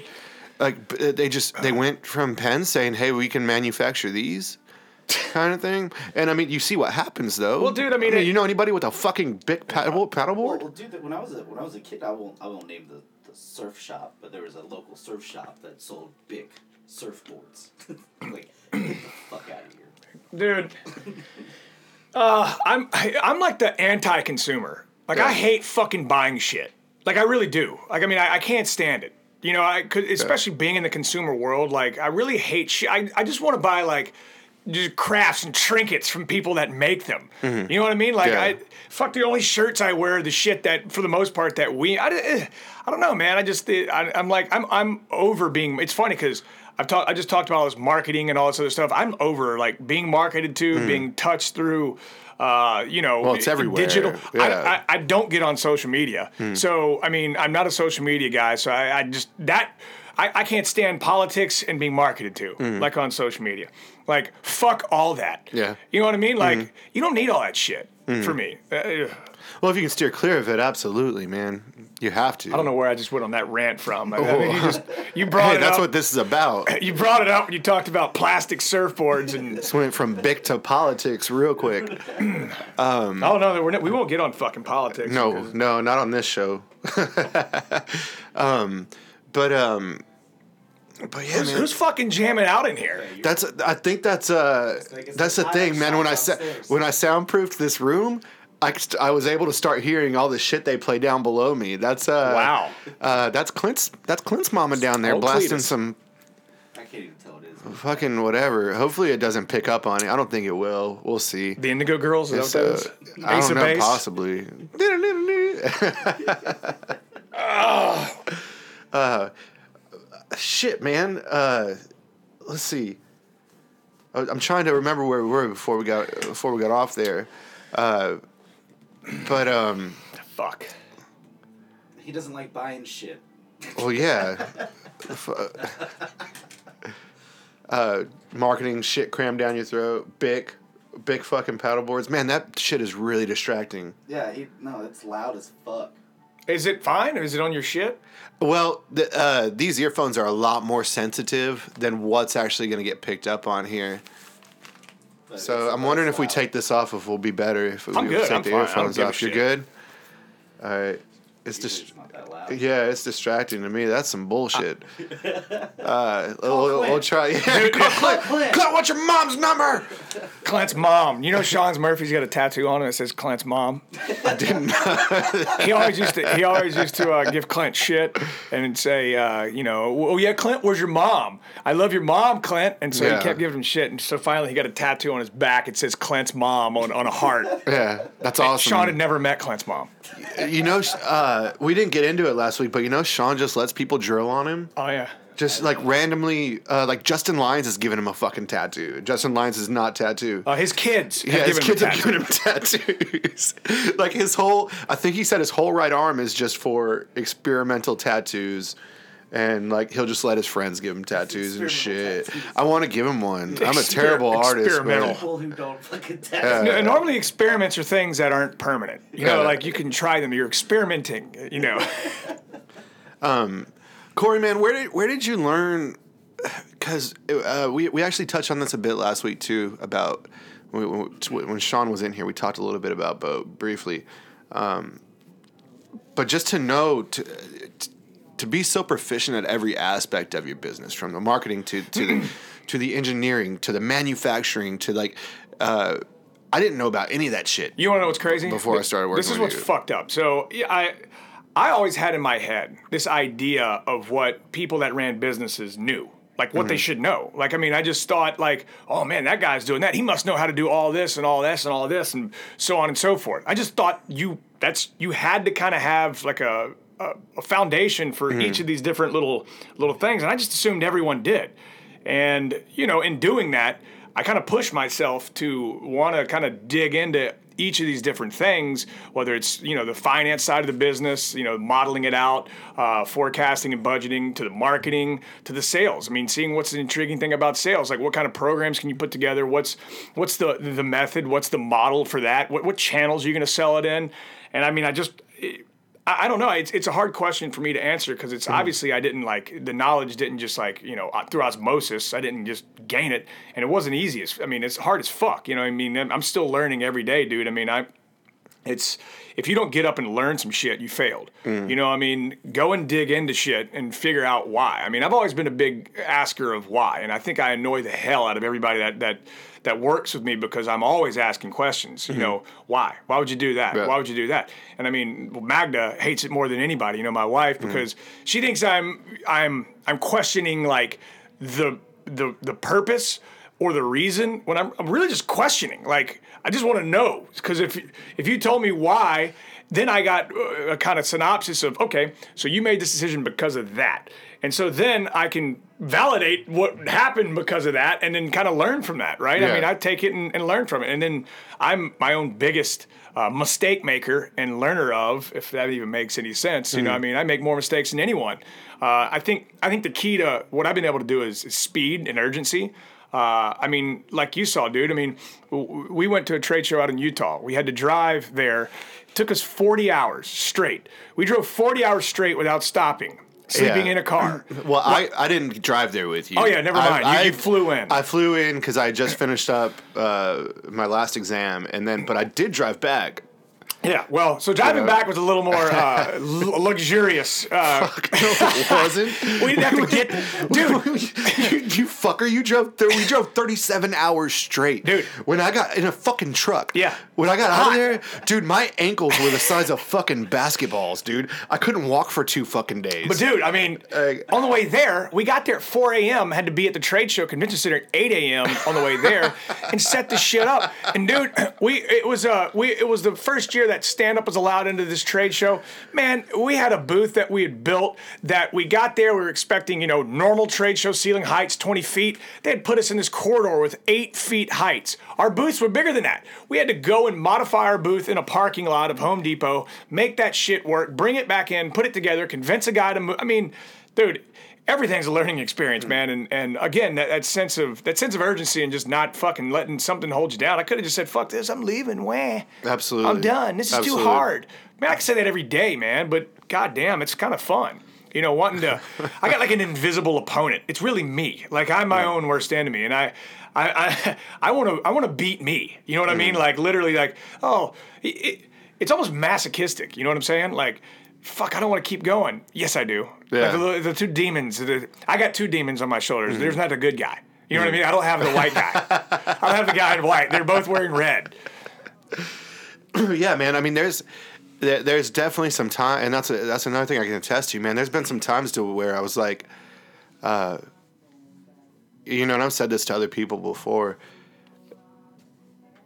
like they just they went from pens saying, "Hey, we can manufacture these." Kind of thing, and I mean, you see what happens though. Well, dude, I mean, it- you know anybody with a fucking Bic paddle paddleboard? Well, dude, when I was a, when I was a kid, I won't I won't name the, the surf shop, but there was a local surf shop that sold Bic surfboards. like, get the fuck out of here. dude. Uh, I'm I, I'm like the anti-consumer. Like I hate fucking buying shit. Like I really do. Like I mean, I, I can't stand it. You know, I could especially being in the consumer world. Like I really hate shit. I I just want to buy like just crafts and trinkets from people that make them. You know what I mean? Like Yeah. I fuck the only shirts I wear the shit that for the most part that we I, eh, I don't know, man. I just eh, I, I'm like I'm I'm over being. It's funny because. I've talked. I just talked about all this marketing and all this other stuff. I'm over like being marketed to, being touched through, uh, you know, Hmm. Well, it's everywhere. digital. Yeah. Hmm. I, I, I don't get on social media, so I mean, I'm not a social media guy. So I, I just that I, I can't stand politics and being marketed to, like on social media. Like, fuck all that. Yeah. You know what I mean? Like, you don't need all that shit for me. Uh, Well, if you can steer clear of it, absolutely, man. You have to. I don't know where I just went on that rant from. I mean, you just you brought Hey, it that's up. what this is about. you brought it up when you talked about plastic surfboards and This went from Bic to politics real quick. oh no, we're not, we won't get on fucking politics. No, because- no, not on this show. um, but um, but yeah, Who's, man. who's fucking jamming out in here? That's I think that's uh like that's the the thing, man. When I sound sa- when I soundproofed this room, I st- I was able to start hearing all the shit they play down below me. That's uh Wow. Uh, that's Clint's that's Clint's mama down there Oh, blasting Cletus. some I can't even tell it is. fucking whatever. Hopefully it doesn't pick up on it. I don't think it will. We'll see. The Indigo Girls? Is It's, that uh, what that is? I don't know, Base? possibly. uh, shit, man. Uh, let's see. I- I'm trying to remember where we were before we got before we got off there. Uh, but um, Fuck. He doesn't like buying shit. well, yeah. Uh, marketing shit crammed down your throat. Bic, Bic fucking paddleboards. Man, that shit is really distracting. Yeah, he no, it's loud as fuck. Is it fine? Is it on your shit? Well, the, uh, these earphones are a lot more sensitive than what's actually going to get picked up on here. So I'm wondering if we take this off, if we'll be better if we take I'm the fine. Earphones off. You're shit. good. All right. It's just it's not that loud. yeah, it's distracting to me. That's some bullshit. Uh, we'll, we'll try. Yeah, call Clint. Clint. Clint, what's your mom's number? Clint's mom. You know Sean's Murphy's got a tattoo on it that says Clint's mom. I didn't. He always used to he always used to uh, give Clint shit and say, uh, you know, oh yeah, Clint, where's your mom? I love your mom, Clint. And so Yeah. he kept giving him shit. And so finally he got a tattoo on his back. It says Clint's mom on, on a heart. yeah, that's awesome. Sean had never met Clint's mom. You know, uh, we didn't get into it last week, but you know, Sean just lets people drill on him. Oh yeah. Just like randomly, uh, like Justin Lyons is giving him a fucking tattoo. Justin Lyons is not tattoo. Uh, his kids. have yeah, his given kids are giving him tattoos. like his whole, I think he said his whole right arm is just for experimental tattoos. And like he'll just let his friends give him tattoos and shit. tattoos. I want to give him one. I'm a Exper- terrible artist. experimental. but- People who don't fucking Yeah. tattoo. No, normally experiments are things that aren't permanent. You know, Yeah. like you can try them. You're experimenting. You know. um, Corey, man, where did where did you learn? Because uh, we we actually touched on this a bit last week too about when, when when Sean was in here. We talked a little bit about BOTE briefly, um, but just to know to to be so proficient at every aspect of your business, from the marketing to to the to the engineering to the manufacturing to like. Uh, I didn't know about any of that shit. You want to know what's crazy? Before I started working this is what's you. fucked up. So yeah, I, I always had in my head this idea of what people that ran businesses knew, like what they should know. Like I mean, I just thought like, oh man, that guy's doing that. He must know how to do all this and all this and all this and so on and so forth. I just thought you that's you had to kind of have like a. A, a foundation for each of these different little little things, and I just assumed everyone did. And, you know, in doing that, I kind of push myself to want to kind of dig into each of these different things, whether it's, you know, the finance side of the business, you know, modeling it out, uh, forecasting and budgeting, to the marketing, to the sales. I mean, seeing what's the intriguing thing about sales, like what kind of programs can you put together? What's what's the the method? What's the model for that? What, what channels are you going to sell it in? And I mean, I just. I I don't know. It's, it's a hard question for me to answer because it's obviously I didn't like the knowledge didn't just like you know uh, through osmosis. I didn't just gain it, and it wasn't easy. As, I mean, it's hard as fuck. You know, I mean, I'm I'm still learning every day, dude. I mean, I it's if you don't get up and learn some shit, you failed. You know, I mean, go and dig into shit and figure out why. I mean, I've always been a big asker of why, and I think I annoy the hell out of everybody that that that works with me because I'm always asking questions. You mm-hmm. know, why? Why would you do that? Yeah. Why would you do that? And I mean, Magda hates it more than anybody. You know, my wife mm-hmm. because she thinks I'm I'm I'm questioning like the the the purpose or the reason when I'm, I'm really just questioning. Like I just want to know because if if you told me why, then I got a kind of synopsis of okay, so you made this decision because of that, and so then I can validate what happened because of that and then kind of learn from that, right? Yeah. I mean, I take it and, and learn from it. And then I'm my own biggest uh, mistake maker and learner of, if that even makes any sense. You know, I mean, I make more mistakes than anyone. Uh, I think I think the key to what I've been able to do is, is speed and urgency. Uh, I mean, like you saw, dude. I mean, w- we went to a trade show out in Utah. We had to drive there. It took us 40 hours straight. We drove 40 hours straight without stopping, sleeping Yeah. in a car. Well, I, I didn't drive there with you. Oh, yeah, never mind. You- you flew in. I flew in because I just finished up uh, my last exam, and then but I did drive back. Yeah, well, so driving Yeah. back was a little more uh, l- luxurious. Uh, it wasn't. we didn't have to get, dude. you, you fucker! You drove. Th- we drove thirty-seven hours straight, Dude. When I got in a fucking truck, Yeah. When I got out of there, dude, my ankles were the size of fucking basketballs, dude. I couldn't walk for two fucking days. But dude, I mean, Like- on the way there, we got there at 4 a.m. Had to be at the trade show convention center at 8 a.m. on the way there, and set this shit up. And dude, we it was uh we it was the first year that stand up was allowed into this trade show. Man, we had a booth that we had built that we got there. We were expecting you know normal trade show ceiling heights 20 feet. They had put us in this corridor with eight feet heights. Our booths were bigger than that. We had to go and modify our booth in a parking lot of Home Depot, make that shit work, bring it back in, put it together, convince a guy to move. I mean, dude, everything's a learning experience, man. And and again, that, that sense of that sense of urgency and just not fucking letting something hold you down. I could have just said, "Fuck this, I'm leaving." Wah. Absolutely. I'm done. This is Absolutely. too hard. Man, I can say that every day, man. But goddamn, it's kind of fun. You know, wanting to. I got like an invisible opponent. It's really me. Like I'm my own worst enemy, and I. I, I, I want to I want to beat me. You know what I Mm. mean? Like literally, like oh, it, it, it's almost masochistic. You know what I'm saying? Like, fuck, I don't want to keep going. Yes, I do. Yeah. Mm-hmm. Like the, the two demons. The, I got two demons on my shoulders. There's not a good guy. You know what I mean? I don't have the white guy. I don't have the guy in white. They're both wearing red. yeah, man. I mean, there's there, there's definitely some time, and that's a, that's another thing I can attest to, man. There's been some times to where I was like, uh, you know, and I've said this to other people before.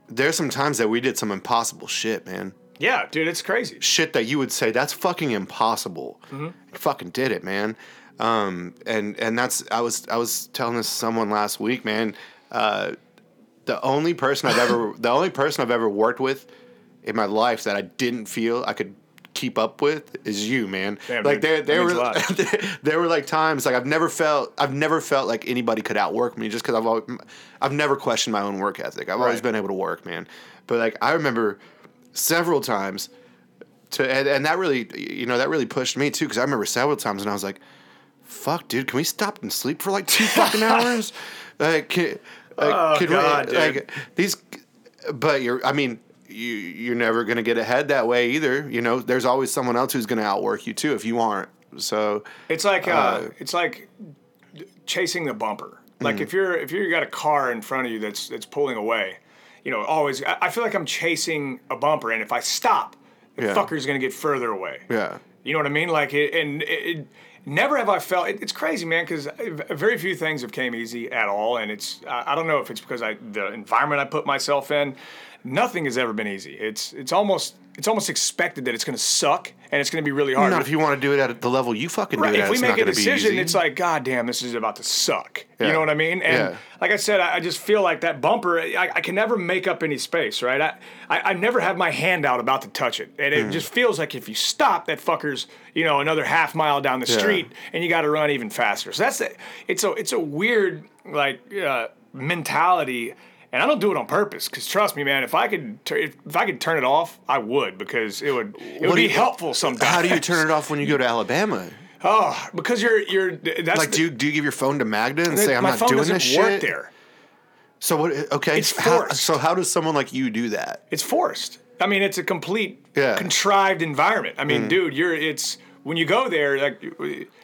There's some times that we did some impossible shit, man. Yeah, dude, it's crazy. Shit that you would say that's fucking impossible. Fucking did it, man. Um, and and that's I was I was telling this to someone last week, man. Uh, the only person I've ever the only person I've ever worked with in my life that I didn't feel I could keep up with is you, man. Damn, like there there were there were like times like I've never felt I've never felt like anybody could outwork me just because I've always, I've never questioned my own work ethic. I've always been able to work, man. But like I remember several times to and, and that really you know that really pushed me too because I remember several times and I was like, "Fuck, dude, can we stop and sleep for like two fucking hours?" Like, can, like, Oh, can God, we, dude. like these? But you're, I mean, you you're never gonna get ahead that way either. You know, there's always someone else who's gonna outwork you too if you aren't. So It's like uh, Uh, it's like chasing the bumper. Like if you're if you got a car in front of you that's that's pulling away, you know, always I, I feel like I'm chasing a bumper, and if I stop, the Yeah. fucker's gonna get further away. yeah, You know what I mean? Like, it, and it, it, never have I felt. It, it's crazy, man, because very few things have came easy at all, and it's I, I don't know if it's because I the environment I put myself in. Nothing has ever been easy. It's it's almost it's almost expected that it's going to suck and it's going to be really hard. not if you want to do it at the level you fucking Right. do it. If at, we make a decision, it's like, God damn, this is about to suck. Yeah. You know what I mean? And Yeah. like I said, I, I just feel like that bumper, I, I can never make up any space, right? I, I, I never have my hand out about to touch it. And it Hmm. just feels like if you stop, that fucker's, you know, another half mile down the street and you got to run even faster. So that's it. It's a, it's a weird, like, uh, mentality. And I don't do it on purpose because trust me, man. If I could, tur- if, if I could turn it off, I would because it would, it would What do be you- helpful sometimes. How do you turn it off when you go to Alabama? Oh, because you're, you're. That's Like, the- do you, do you give your phone to Magda and say I'm not doing this work shit? there. So what? Okay, It's how, forced. so how does someone like you do that? It's forced. I mean, it's a complete Yeah. Mm. contrived environment. I mean, dude, you're it's when you go there. Like,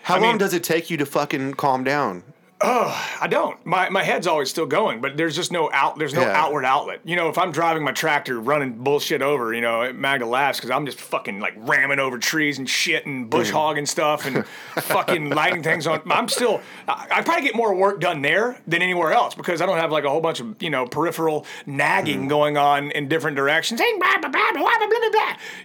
How I long mean, does it take you to fucking calm down? Oh, I don't. My my head's always still going, but there's just no out. There's no Yeah. outward outlet. You know, if I'm driving my tractor, running bullshit over, you know, Magda laughs because I'm just fucking like ramming over trees and shit and bush Mm. hogging stuff and fucking lighting things on. I'm still. I, I probably get more work done there than anywhere else because I don't have like a whole bunch of you know peripheral nagging Mm. going on in different directions.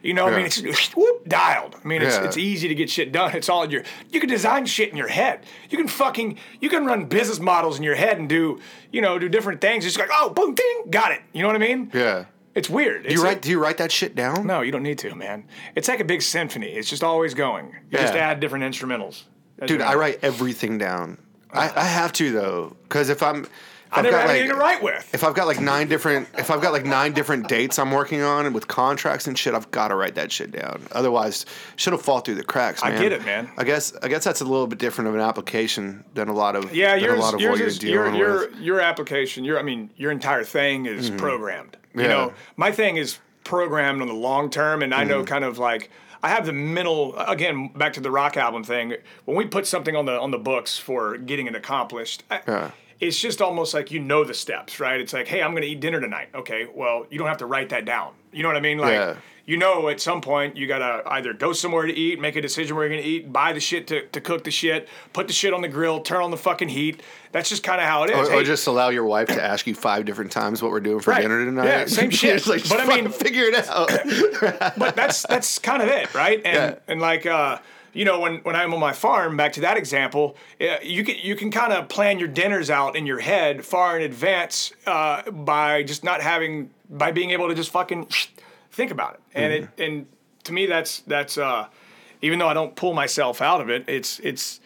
You know, what I mean, it's whoop, dialed. I mean, it's Yeah. it's easy to get shit done. It's all in your. You can design shit in your head. You can fucking. You can run business models in your head and do you know do different things. It's like oh boom ding got it. You know what I mean? Yeah. It's weird. Do you write? Do you write that shit down? No, you don't need to, man. It's like a big symphony. It's just always going. You just add different instrumentals. Dude, I write everything down. I, ah. I have to though, because if I'm, I've never got had like, anything to write with. if I've got like nine different, if I've got like nine different dates I'm working on and with contracts and shit, I've got to write that shit down. Otherwise, shit'll fall through the cracks. I get it, man. I guess I guess that's a little bit different of an application than a lot of Yeah, yours, a lot of yours what you're is your dealing your with. Mm-hmm. your application. Your I mean, your entire thing is programmed. You Yeah. know, my thing is programmed on the long term, and I know Mm-hmm. kind of like I have the mental. Again, back to the rock album thing. When we put something on the on the books for getting it accomplished. I, Yeah. It's just almost like you know the steps, right? It's like, hey, I'm going to eat dinner tonight. Okay, well, you don't have to write that down. You know what I mean? Like, Yeah. you know at some point you gotta either go somewhere to eat, make a decision where you're gonna eat, buy the shit to, to cook the shit, put the shit on the grill, turn on the fucking heat. That's just kind of how it is. Or, Hey, or just allow your wife to ask you five different times what we're doing for Right. dinner tonight. Yeah, same shit. Like, But I mean- figure it out. but that's that's kind of it, right? And Yeah. and like uh, you know, when when I'm on my farm, back to that example, uh, you can you can kind of plan your dinners out in your head far in advance uh, by just not having by being able to just fucking think about it. And it and to me, that's that's uh, even though I don't pull myself out of it, it's it's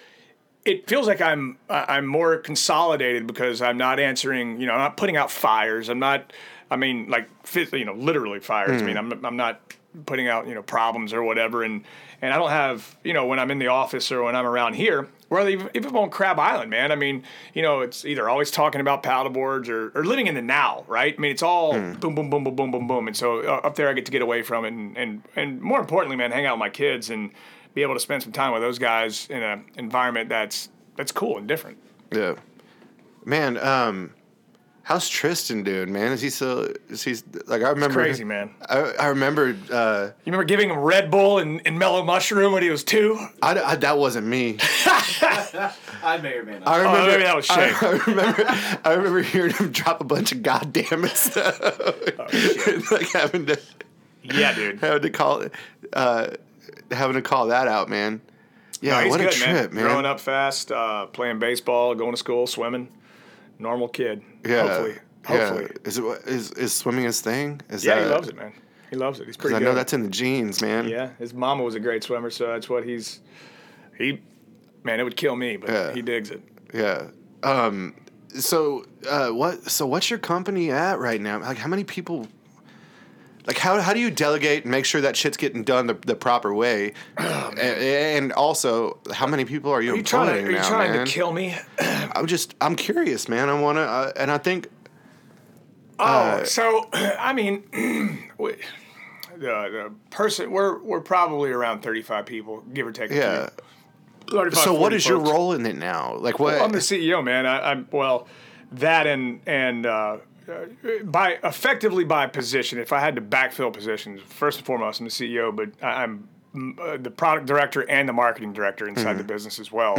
it feels like I'm I'm more consolidated because I'm not answering, you know, I'm not putting out fires. I'm not, I mean, like, you know, literally fires. I mean, I'm I'm not putting out, you know, problems or whatever. And and I don't have, you know, when I'm in the office or when I'm around here, or even even on Crab Island, man. I mean, you know, it's either always talking about paddle boards or, or living in the now, right? I mean, it's all boom, boom, boom, boom, boom, boom, boom. And so uh, up there, I get to get away from it, and and and more importantly, man, hang out with my kids and be able to spend some time with those guys in an environment that's that's cool and different. Yeah, man. Um, how's Tristan doing, man? Is he still? Is he like I remember? crazy, man. I, I remember. Uh, You remember giving him Red Bull and, and Mellow Mushroom when he was two? I, I- that wasn't me. I may or may not. I remember. Oh, maybe that was I, I remember. I remember hearing him drop a bunch of goddamn stuff, Oh, like having to Yeah, dude. having to call uh, having to call that out, man. Yeah, No, he's what good, a trip, man. Growing up fast, uh, playing baseball, going to school, swimming. Normal kid. Yeah, Hopefully. yeah. Hopefully. Is it is is swimming his thing? Is Yeah, that, he loves it, man. He loves it. He's pretty good. I good. know that's in the genes, man. yeah, his mama was a great swimmer, so that's what he's. He, man, it would kill me, but Yeah. he digs it. Yeah. Um. So, uh, what? So, what's your company at right now? Like, how many people? Like, how how do you delegate and make sure that shit's getting done the, the proper way? and, and also, how many people are you Are you trying employing to, are you now, trying man? to kill me? I'm just, I'm curious, man. I want to, uh, and I think, Oh, Uh, so I mean, we, the the person we're we're probably around thirty five people, give or take. a yeah. few. 35, So, what is 40 is your role in it now? Like, what? I'm the CEO, man. I, I'm well, that and and uh, by effectively by position. If I had to backfill positions, first and foremost, I'm the CEO, but I, I'm mm, uh, the product director and the marketing director inside Mm-hmm. the business as well.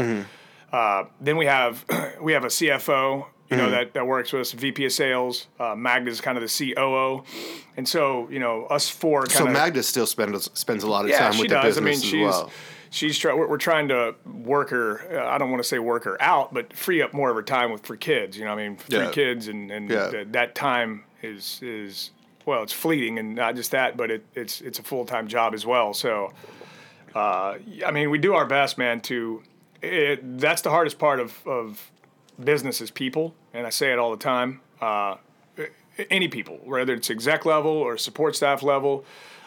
Uh, then we have we have a CFO. You Mm-hmm. know that, that works with us, VP of Sales. Uh, Magda's kind of the COO, and so you know us four. so, Kind of, Magda still spends spends a lot of yeah, time with the does. I business mean, she's as well. She's try, we're, we're trying to work her. Uh, I don't want to say work her out, but free up more of her time with for kids. You know, what I mean, three Yeah. kids, and and Yeah. th- that time is is well, it's fleeting, and not just that, but it, it's it's a full time job as well. So, uh, I mean, we do our best, man. To it, that's the hardest part of of business is people, and I say it all the time. Uh, any people, whether it's exec level or support staff level,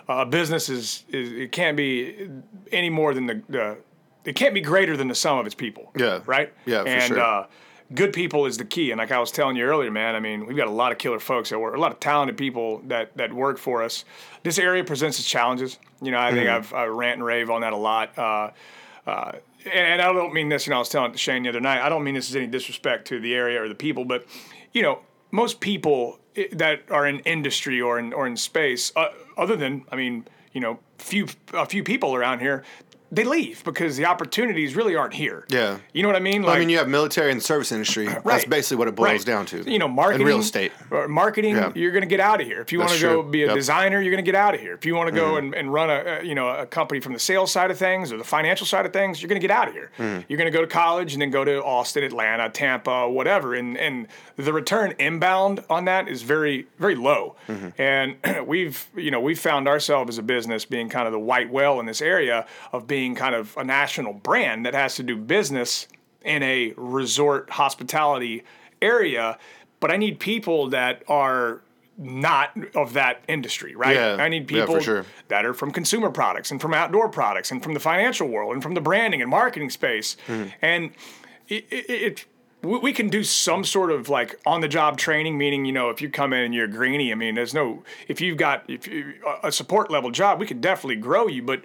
uh, business is, is it can't be any more than the, the it can't be greater than the sum of its people. Yeah. Right. Yeah, for and, sure. Uh, good people is the key, and like I was telling you earlier, man. I mean, we've got a lot of killer folks that work, a lot of talented people that that work for us. This area presents its challenges. You know, I think Mm-hmm. I've I rant and rave on that a lot. Uh, uh, and I don't mean this. You know, I was telling Shane the other night. I don't mean this is any disrespect to the area or the people, but you know, most people that are in industry or in or in space, uh, other than I mean, you know, few a few people around here, they leave because the opportunities really aren't here. Yeah. You know what I mean? Like, I mean, you have military and service industry. Right. That's basically what it boils right. down to. You know, marketing, and real estate, marketing. Yeah. You're going to get out of here. If you want to go be a yep. designer, you're going to get out of here. If you want to go mm-hmm. and, and run a, you know a company from the sales side of things or the financial side of things, you're going to get out of here. Mm-hmm. You're going to go to college and then go to Austin, Atlanta, Tampa, whatever. And and the return inbound on that is very very low. Mm-hmm. And we've you know we found ourselves as a business being kind of the white whale in this area of being kind of a national brand that has to do business in a resort hospitality area, but I need people that are not of that industry, right? Yeah, I need people yeah, sure. that are from consumer products and from outdoor products and from the financial world and from the branding and marketing space. Mm-hmm. And it, it, it, we can do some sort of like on the job training, meaning, you know, if you come in and you're a greenie, I mean, there's no, if you've got if you, a support level job, we could definitely grow you, but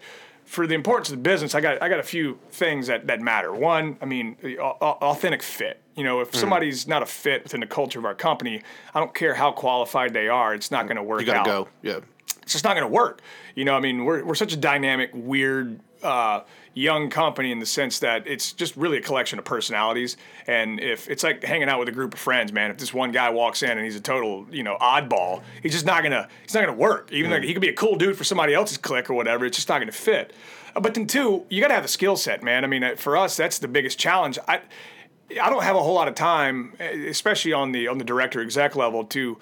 for the importance of the business, I got I got a few things that, that matter. One, I mean, authentic fit. You know, if mm. somebody's not a fit within the culture of our company, I don't care how qualified they are, it's not going to work. You got to go. Yeah, it's just not going to work. You know, I mean, we're we're such a dynamic, weird. Uh, young company in the sense that it's just really a collection of personalities. And if it's like hanging out with a group of friends, man, if this one guy walks in and he's a total, you know, oddball, he's just not gonna, he's not gonna work. Even mm. though he could be a cool dude for somebody else's clique or whatever, it's just not gonna fit. But then two, you got to have the skill set, man. I mean, uh, for us, that's the biggest challenge. I, I don't have a whole lot of time, uh, especially on the on the director exec level, to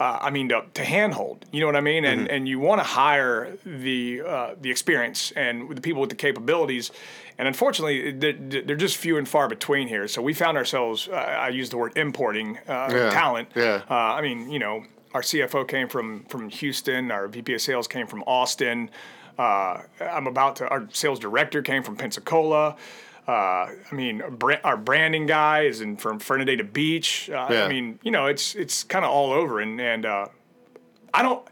uh, I mean, to, to, handhold. You know what I mean? And mm-hmm. and you want to hire the uh, the experience and the people with the capabilities. And unfortunately, they're, they're, just few and far between here. So we found ourselves. Uh, I use the word importing uh, yeah. talent. Yeah. Uh, I mean, you know, our CFO came from from Houston. Our VP of Sales came from Austin. Uh, I'm about to. Our sales director came from Pensacola. Uh, I mean, our branding guy is in from Fernandina Beach. Uh, yeah. I mean, you know, it's it's kind of all over, and and uh, I don't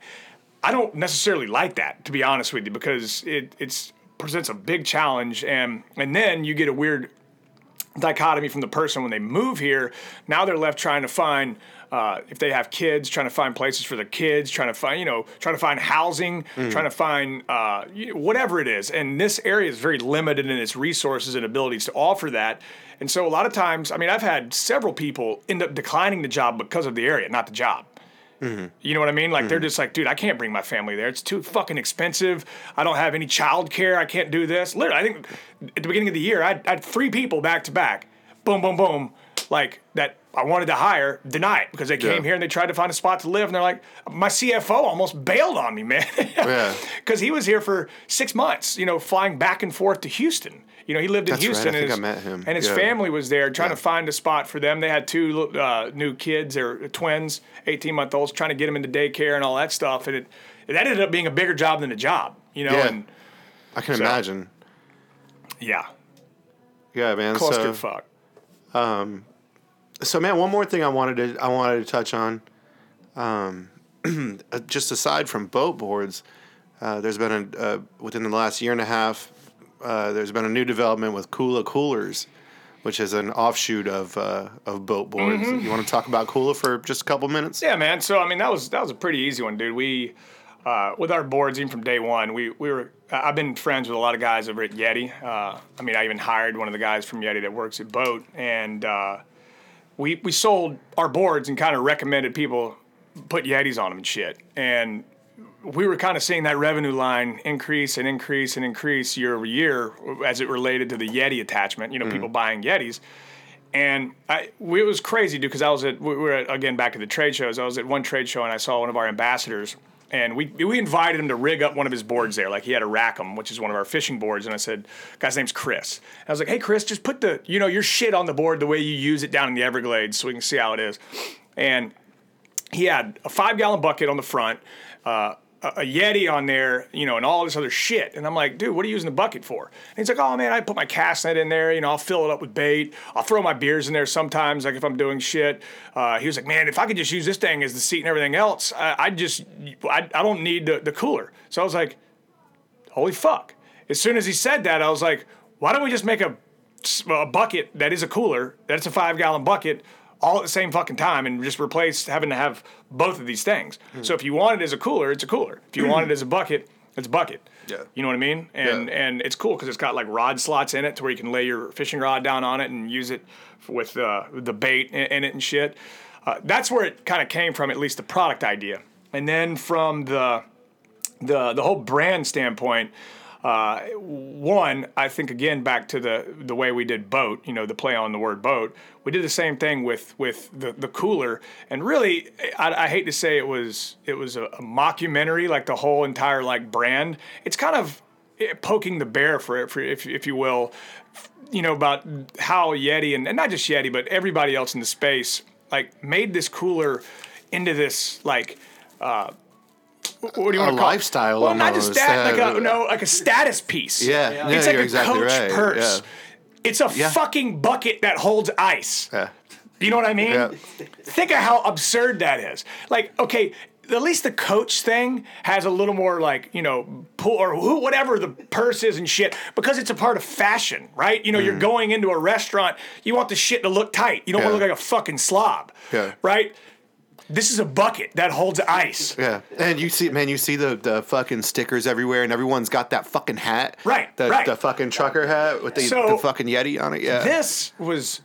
I don't necessarily like that to be honest with you because it it's presents a big challenge, and and then you get a weird dichotomy from the person when they move here. Now they're left trying to find uh, if they have kids, trying to find places for their kids, trying to find, you know, trying to find housing, mm. trying to find uh, whatever it is. And this area is very limited in its resources and abilities to offer that. And so a lot of times, I mean, I've had several people end up declining the job because of the area, not the job. Mm-hmm. You know what I mean? Like mm-hmm. they're just like, dude, I can't bring my family there. It's too fucking expensive. I don't have any child care. I can't do this. Literally, I think at the beginning of the year, I had, I had three people back to back. Boom, boom, boom. Like that I wanted to hire deny it because they came yeah. here and they tried to find a spot to live and they're like, my CFO almost bailed on me, man. yeah. Because he was here for six months, you know, flying back and forth to Houston. You know, he lived in That's Houston. Right. and his, I met him. And his yeah. family was there trying to find a spot for them. They had two uh, new kids, or twins, 18 month olds, trying to get them into daycare and all that stuff. And it, it ended up being a bigger job than a job, you know? Yeah. And I can so, imagine. Yeah. Yeah, man. Clusterfuck. So, um, so man, one more thing I wanted to I wanted to touch on, um, just aside from BOTE boards, uh, there's been a uh, within the last year and a half, uh, there's been a new development with Kula Coolers, which is an offshoot of uh, of BOTE boards. Mm-hmm. You want to talk about Kula for just a couple minutes? Yeah, man. So I mean, that was that was a pretty easy one, dude. We uh, with our boards, even from day one, we, we were. I've been friends with a lot of guys over at Yeti. Uh, I mean, I even hired one of the guys from Yeti that works at BOTE, and uh, we we sold our boards and kind of recommended people put Yetis on them and shit. And we were kind of seeing that revenue line increase and increase and increase year over year as it related to the Yeti attachment. You know, mm-hmm. people buying Yetis. And I, it was crazy, dude, because I was at, we were at, again back at the trade shows. I was at one trade show and I saw one of our ambassadors and we we invited him to rig up one of his boards there. Like he had a Rackham, which is one of our fishing boards, and I said, "Guy's name's Chris." And I was like, "Hey, Chris, just put the you know your shit on the board the way you use it down in the Everglades, so we can see how it is." And he had a five gallon bucket on the front. Uh, a, Yeti on there, you know, and all this other shit. And I'm like, dude, what are you using the bucket for? And he's like, oh man, I put my cast net in there. You know, I'll fill it up with bait. I'll throw my beers in there sometimes, like if I'm doing shit. Uh, he was like, man, if I could just use this thing as the seat and everything else, I, I just, I, I don't need the, the cooler. So I was like, holy fuck. As soon as he said that, I was like, why don't we just make a, a bucket that is a cooler, that's a five gallon bucket, all at the same fucking time, and just replace having to have both of these things. Hmm. So if you want it as a cooler, it's a cooler. If you want it as a bucket, it's a bucket. Yeah. You know what I mean? And Yeah. and it's cool because it's got like rod slots in it to where you can lay your fishing rod down on it and use it with uh, the bait in, in it and shit. Uh, that's where it kind of came from, at least the product idea. And then from the the the whole brand standpoint, uh, one, I think again back to the the way we did BOTE, you know, the play on the word boat. We did the same thing with with the, the cooler, and really, I, I hate to say it was it was a, a mockumentary, like the whole entire like brand. It's kind of eh, poking the bear for for if if you will, you know about how Yeti and, and not just Yeti, but everybody else in the space like made this cooler into this like. Uh, what do you A want to call lifestyle It? Well, not just almost, that, uh, like a no, like a status piece. Yeah, yeah, it's like you're a exactly coach right, purse. yeah. It's a Yeah. fucking bucket that holds ice. Yeah. You know what I mean? Yeah. Think of how absurd that is. Like, okay, at least the coach thing has a little more like, you know, pull or who, whatever the purse is and shit, because it's a part of fashion, right? You know, you're going into a restaurant, you want the shit to look tight. You don't want Mm. To look like a fucking slob. Yeah. Right? This is a bucket that holds ice. Yeah, and you see, man, you see the, the fucking stickers everywhere, and everyone's got that fucking hat, Right, The, right. the fucking trucker hat with the, So- the fucking Yeti on it. Yeah, This was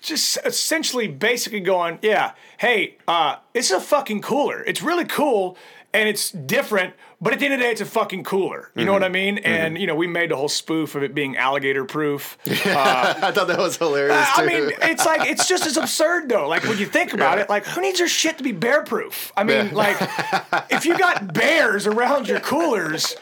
just essentially basically going, yeah, hey, uh, it's a fucking cooler. It's really cool and it's different, but at the end of the day, it's a fucking cooler. You know what I Mm-hmm. mean? And, you know, we made the whole spoof of it being alligator proof. I thought that was hilarious. I mean, it's like it's just as absurd though. Like when you think about Yeah. it, like who needs your shit to be bear proof? I mean, Yeah. like if you got bears around your coolers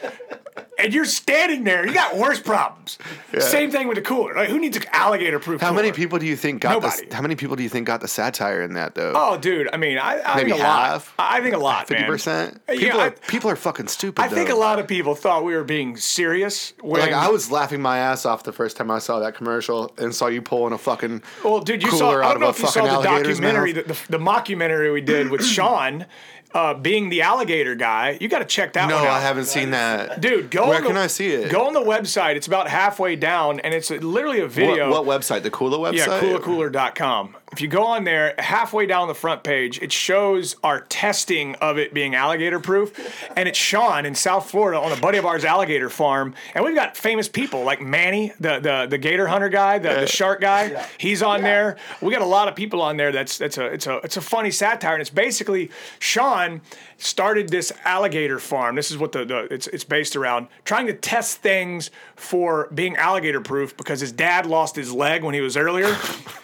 and you're standing there, you got worse problems. Same thing with the cooler. Like who needs an alligator proof? how many people do you think got Nobody. the? How many people do you think got the satire in that though? Oh, dude. I mean, I, I think a lot. I think a lot, Fifty percent. Yeah, People I- are people are fucking stupid. I think a lot of people thought we were being serious. When, Like I was laughing my ass off the first time I saw that commercial and saw you pulling a fucking Well, dude, you saw. I don't know if you saw the documentary, the, the, the mockumentary we did with Sean, uh, being the alligator guy. You got to check that No, one out. No, I haven't seen that. Dude, go. Where on the- can I see it? Go on the website. It's about halfway down, and it's literally a What, video. what website? The Kula website. Yeah, coolercooler.com. If you go on there, halfway down the front page, it shows our testing of it being alligator proof. And it's Sean in South Florida on a buddy of ours alligator farm. And we've got famous people like Manny, the the, the gator hunter guy, the, the shark guy. He's on there. We got a lot of people on there that's that's a it's a it's a funny satire. And it's basically Sean started this alligator farm. This is what the, the it's it's based around trying to test things for being alligator proof because his dad lost his leg when he was earlier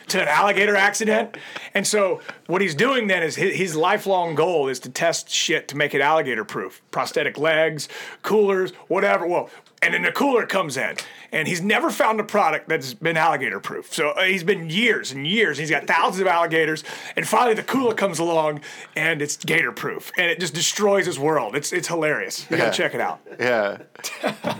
to an alligator accident. And so what he's doing then is his, his lifelong goal is to test shit to make it alligator proof. Prosthetic legs, coolers, whatever. Well, and then the cooler comes in. And he's never found a product that's been alligator proof. So uh, he's been years and years. He's got thousands of alligators. And finally the cooler comes along and it's gator proof. And it just destroys his world. It's it's hilarious. You Yeah. gotta check it out. Yeah.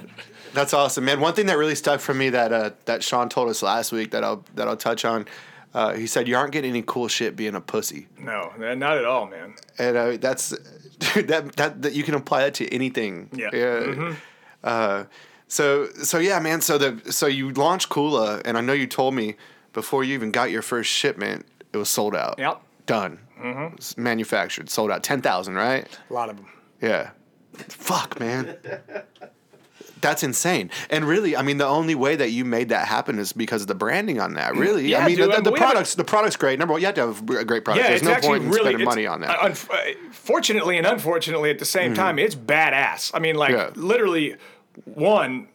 That's awesome, man. One thing that really stuck for me that uh, that Sean told us last week that I'll that I'll touch on. Uh, he said you aren't getting any cool shit being a pussy, No, not at all, man. and uh, that's dude, that, that that you can apply that to anything. Yeah. Mm-hmm. Uh, so so yeah, man. So the so you launched Kula, and I know you told me before you even got your first shipment, it was sold out. Yep. Done. Mm-hmm. Manufactured, sold out, ten thousand, right? A lot of them. Yeah. Fuck, man. That's insane. And really, I mean, the only way that you made that happen is because of the branding on that. Really, Yeah, I mean, dude, the, and the products, the product's great. Number one, you have to have a great product. Yeah, There's it's no point in really spending money on that. uh, unf- uh, fortunately and unfortunately, at the same time, it's badass. I mean, like Yeah. literally, one,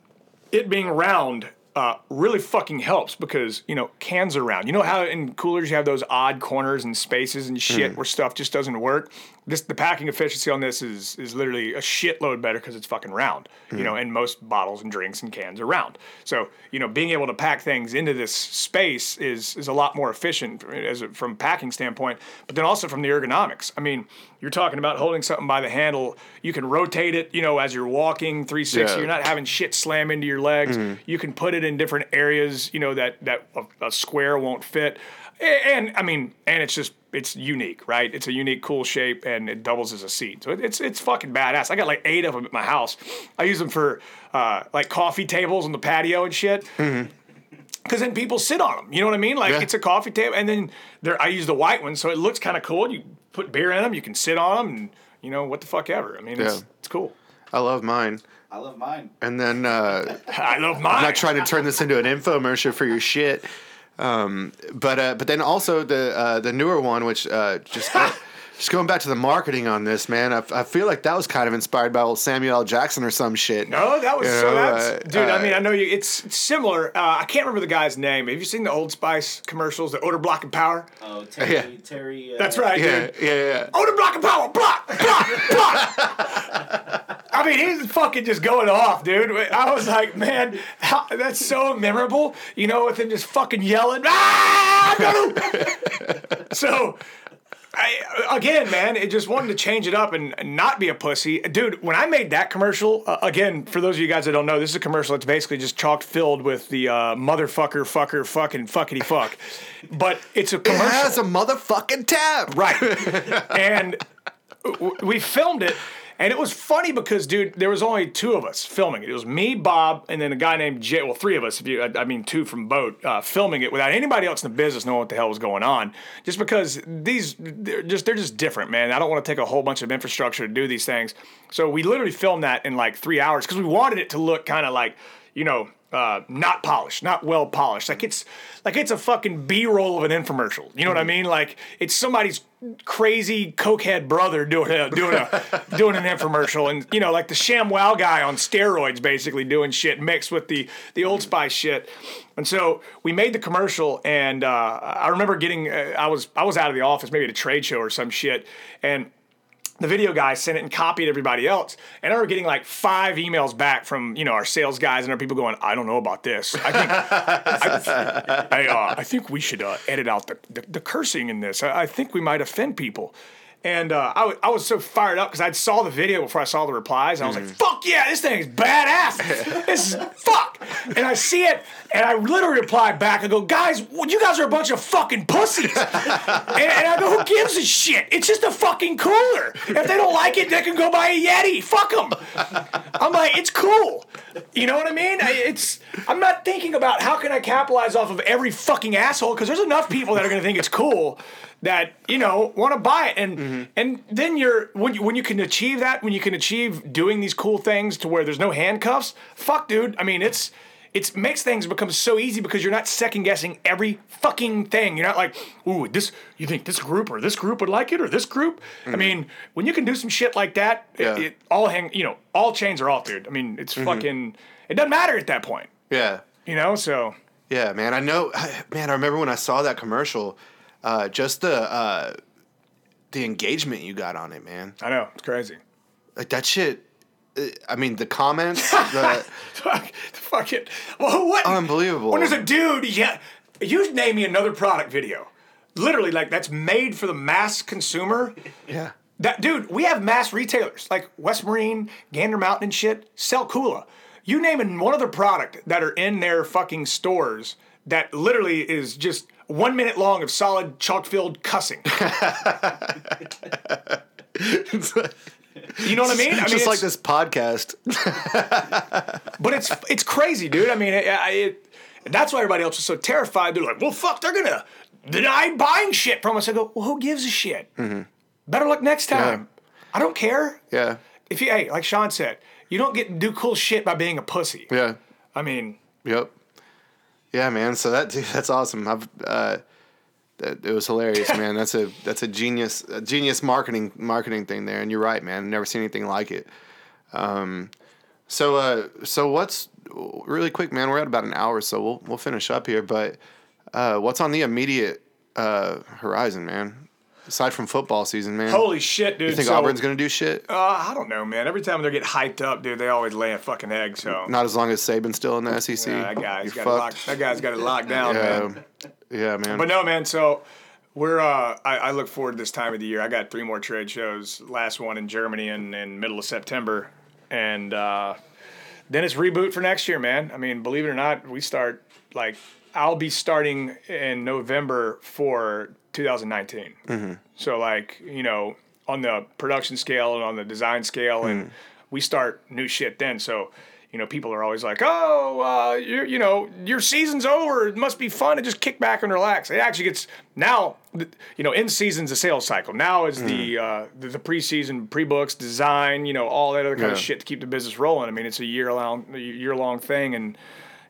it being round. Uh, really fucking helps because you know cans are round. You know how in coolers you have those odd corners and spaces and shit where stuff just doesn't work. This the packing efficiency on this is is literally a shitload better because it's fucking round. You hmm. know, and most bottles and drinks and cans are round. So you know, being able to pack things into this space is is a lot more efficient as a, from a packing standpoint, but then also from the ergonomics. I mean, you're talking about holding something by the handle. You can rotate it, you know, as you're walking 360. Yeah. You're not having shit slam into your legs. Hmm. You can put it in different areas, you know, that that a, a square won't fit. A- And, I mean, and it's just it's unique, right? It's a unique, cool shape, and it doubles as a seat. So it's it's fucking badass. I got like eight of them at my house. I use them for uh, like coffee tables on the patio and shit. because then people sit on them. You know what I mean? Like Yeah. it's a coffee table, and then there I use the white one, so it looks kind of cool. You put beer in them, you can sit on them, and you know what the fuck ever. I mean, it's, it's cool. I love mine. I love mine. And then uh, I love mine. I'm not trying to turn this into an infomercial for your shit. Um, but uh, but then also the uh, the newer one, which uh, just just going back to the marketing on this, man. I, I feel like that was kind of inspired by old Samuel L. Jackson or some shit. No, that was You so know, that's uh, dude. I uh, mean, I know you. It's, it's similar. Uh, I can't remember the guy's name. Have you seen the Old Spice commercials, the odor block and power? Oh, Terry. Yeah. Terry. Uh, That's right, Yeah, dude. yeah, yeah. Odor block and power, block, block, block. I mean, he's fucking just going off, dude. I was like, man, how, that's so memorable. You know, with him just fucking yelling. Ah, so. I, again, man, it just wanted to change it up and not be a pussy, dude. When I made that commercial, uh, again, for those of you guys that don't know, this is a commercial that's basically just chalk filled with the uh, motherfucker, fucker, fucking fuckity fuck. But it's a It commercial, has a motherfucking tab. right? and we filmed it, and it was funny because, dude, there was only two of us filming it. It was me, Bob, and then a guy named Jay. Well, three of us, if you, I, I mean, two from BOTE, uh, filming it without anybody else in the business knowing what the hell was going on. Just because these, they're just they're just different, man. I don't want to take a whole bunch of infrastructure to do these things. So we literally filmed that in like three hours because we wanted it to look kind of like, you know. Uh, not polished, not well polished. Like it's like it's a fucking B roll of an infomercial. You know what I mean? Like it's somebody's crazy cokehead brother doing a doing a doing an infomercial, and you know, like the ShamWow guy on steroids, basically doing shit mixed with the the Old Spice shit. And so we made the commercial, and uh, I remember getting uh, I was I was out of the office, maybe at a trade show or some shit, and the video guy sent it and copied everybody else. And I remember getting like five emails back from you know our sales guys and our people going, I don't know about this. I think I, I, uh, I think we should uh, edit out the, the, the cursing in this. I, I think we might offend people. And uh, I, was so fired up because I saw the video before I saw the replies. And I was like, fuck yeah, this thing is badass. this is fuck. And I see it, and I literally replied back. I go, guys, you guys are a bunch of fucking pussies. and, and I go, who gives a shit? It's just a fucking cooler. If they don't like it, they can go buy a Yeti. Fuck them. I'm like, it's cool. You know what I mean? I, it's. I'm not thinking about how can I capitalize off of every fucking asshole because there's enough people that are gonna think it's cool that you know want to buy it and mm-hmm. and then you're when you when you can achieve that when you can achieve doing these cool things to where there's no handcuffs. Fuck, dude. I mean, it's. It makes things become so easy because you're not second guessing every fucking thing. You're not like, ooh, this. You think this group or this group would like it or this group? I mm-hmm. mean, when you can do some shit like that, Yeah. it, all hang. You know, all chains are off, dude. I mean, it's mm-hmm. fucking. It doesn't matter at that point. Yeah. You know, so Yeah, man. I know. Man, I remember when I saw that commercial. Uh, just the uh, the engagement you got on it, man. I know it's crazy. Like that shit. uh, I mean, the comments. the, Fuck, fuck it. Well, what? Unbelievable. When there's a dude, yeah, you name me another product video. Literally, like that's made for the mass consumer. yeah. That dude, we have mass retailers like West Marine, Gander Mountain, and shit sell Kula. You name one other product that are in their fucking stores that literally is just one minute long of solid chalk filled cussing. You know what I mean? I mean, just like this podcast. But it's it's crazy, dude. I mean, it, it, that's why everybody else was so terrified. They're like, "Well, fuck, they're gonna deny buying shit from us." I go, "Well, who gives a shit? Mm-hmm. Better luck next time. I don't care. yeah. If you, hey, like Sean said, you don't get to do cool shit by being a pussy. Yeah. I mean, Yep. Yeah, man. So that dude, that's awesome. I've uh, that, it was hilarious, man. That's a that's a genius a genius marketing marketing thing there. And you're right, man. Never seen anything like it. Um, so uh, so what's really quick, man? We're at about an hour, so we'll we'll finish up here. But uh, what's on the immediate uh, horizon, man? Aside from football season, man. holy shit, dude. you think so, Auburn's gonna do shit? Uh, I don't know, man. Every time they get hyped up, dude, they always lay a fucking egg. So Not as long as Saban's still in the SEC. Yeah, that guy's got it locked. That guy's got it locked down, man. Yeah, yeah, man. But no, man. So we're. Uh, I, I look forward to this time of the year. I got three more trade shows. Last one in Germany in, in middle of September, and uh, then it's reboot for next year, man. I mean, believe it or not, we start like I'll be starting in November for 2019. So like you know on the production scale and on the design scale, and we start new shit then. So you know, people are always like, "Oh, uh, you you know, your season's over. It must be fun to just kick back and relax." It actually gets now, you know, in season's a sales cycle. Now is mm. the, uh, the the preseason pre-books, design, you know, all that other kind yeah. of shit to keep the business rolling. I mean, it's a year long year long thing, and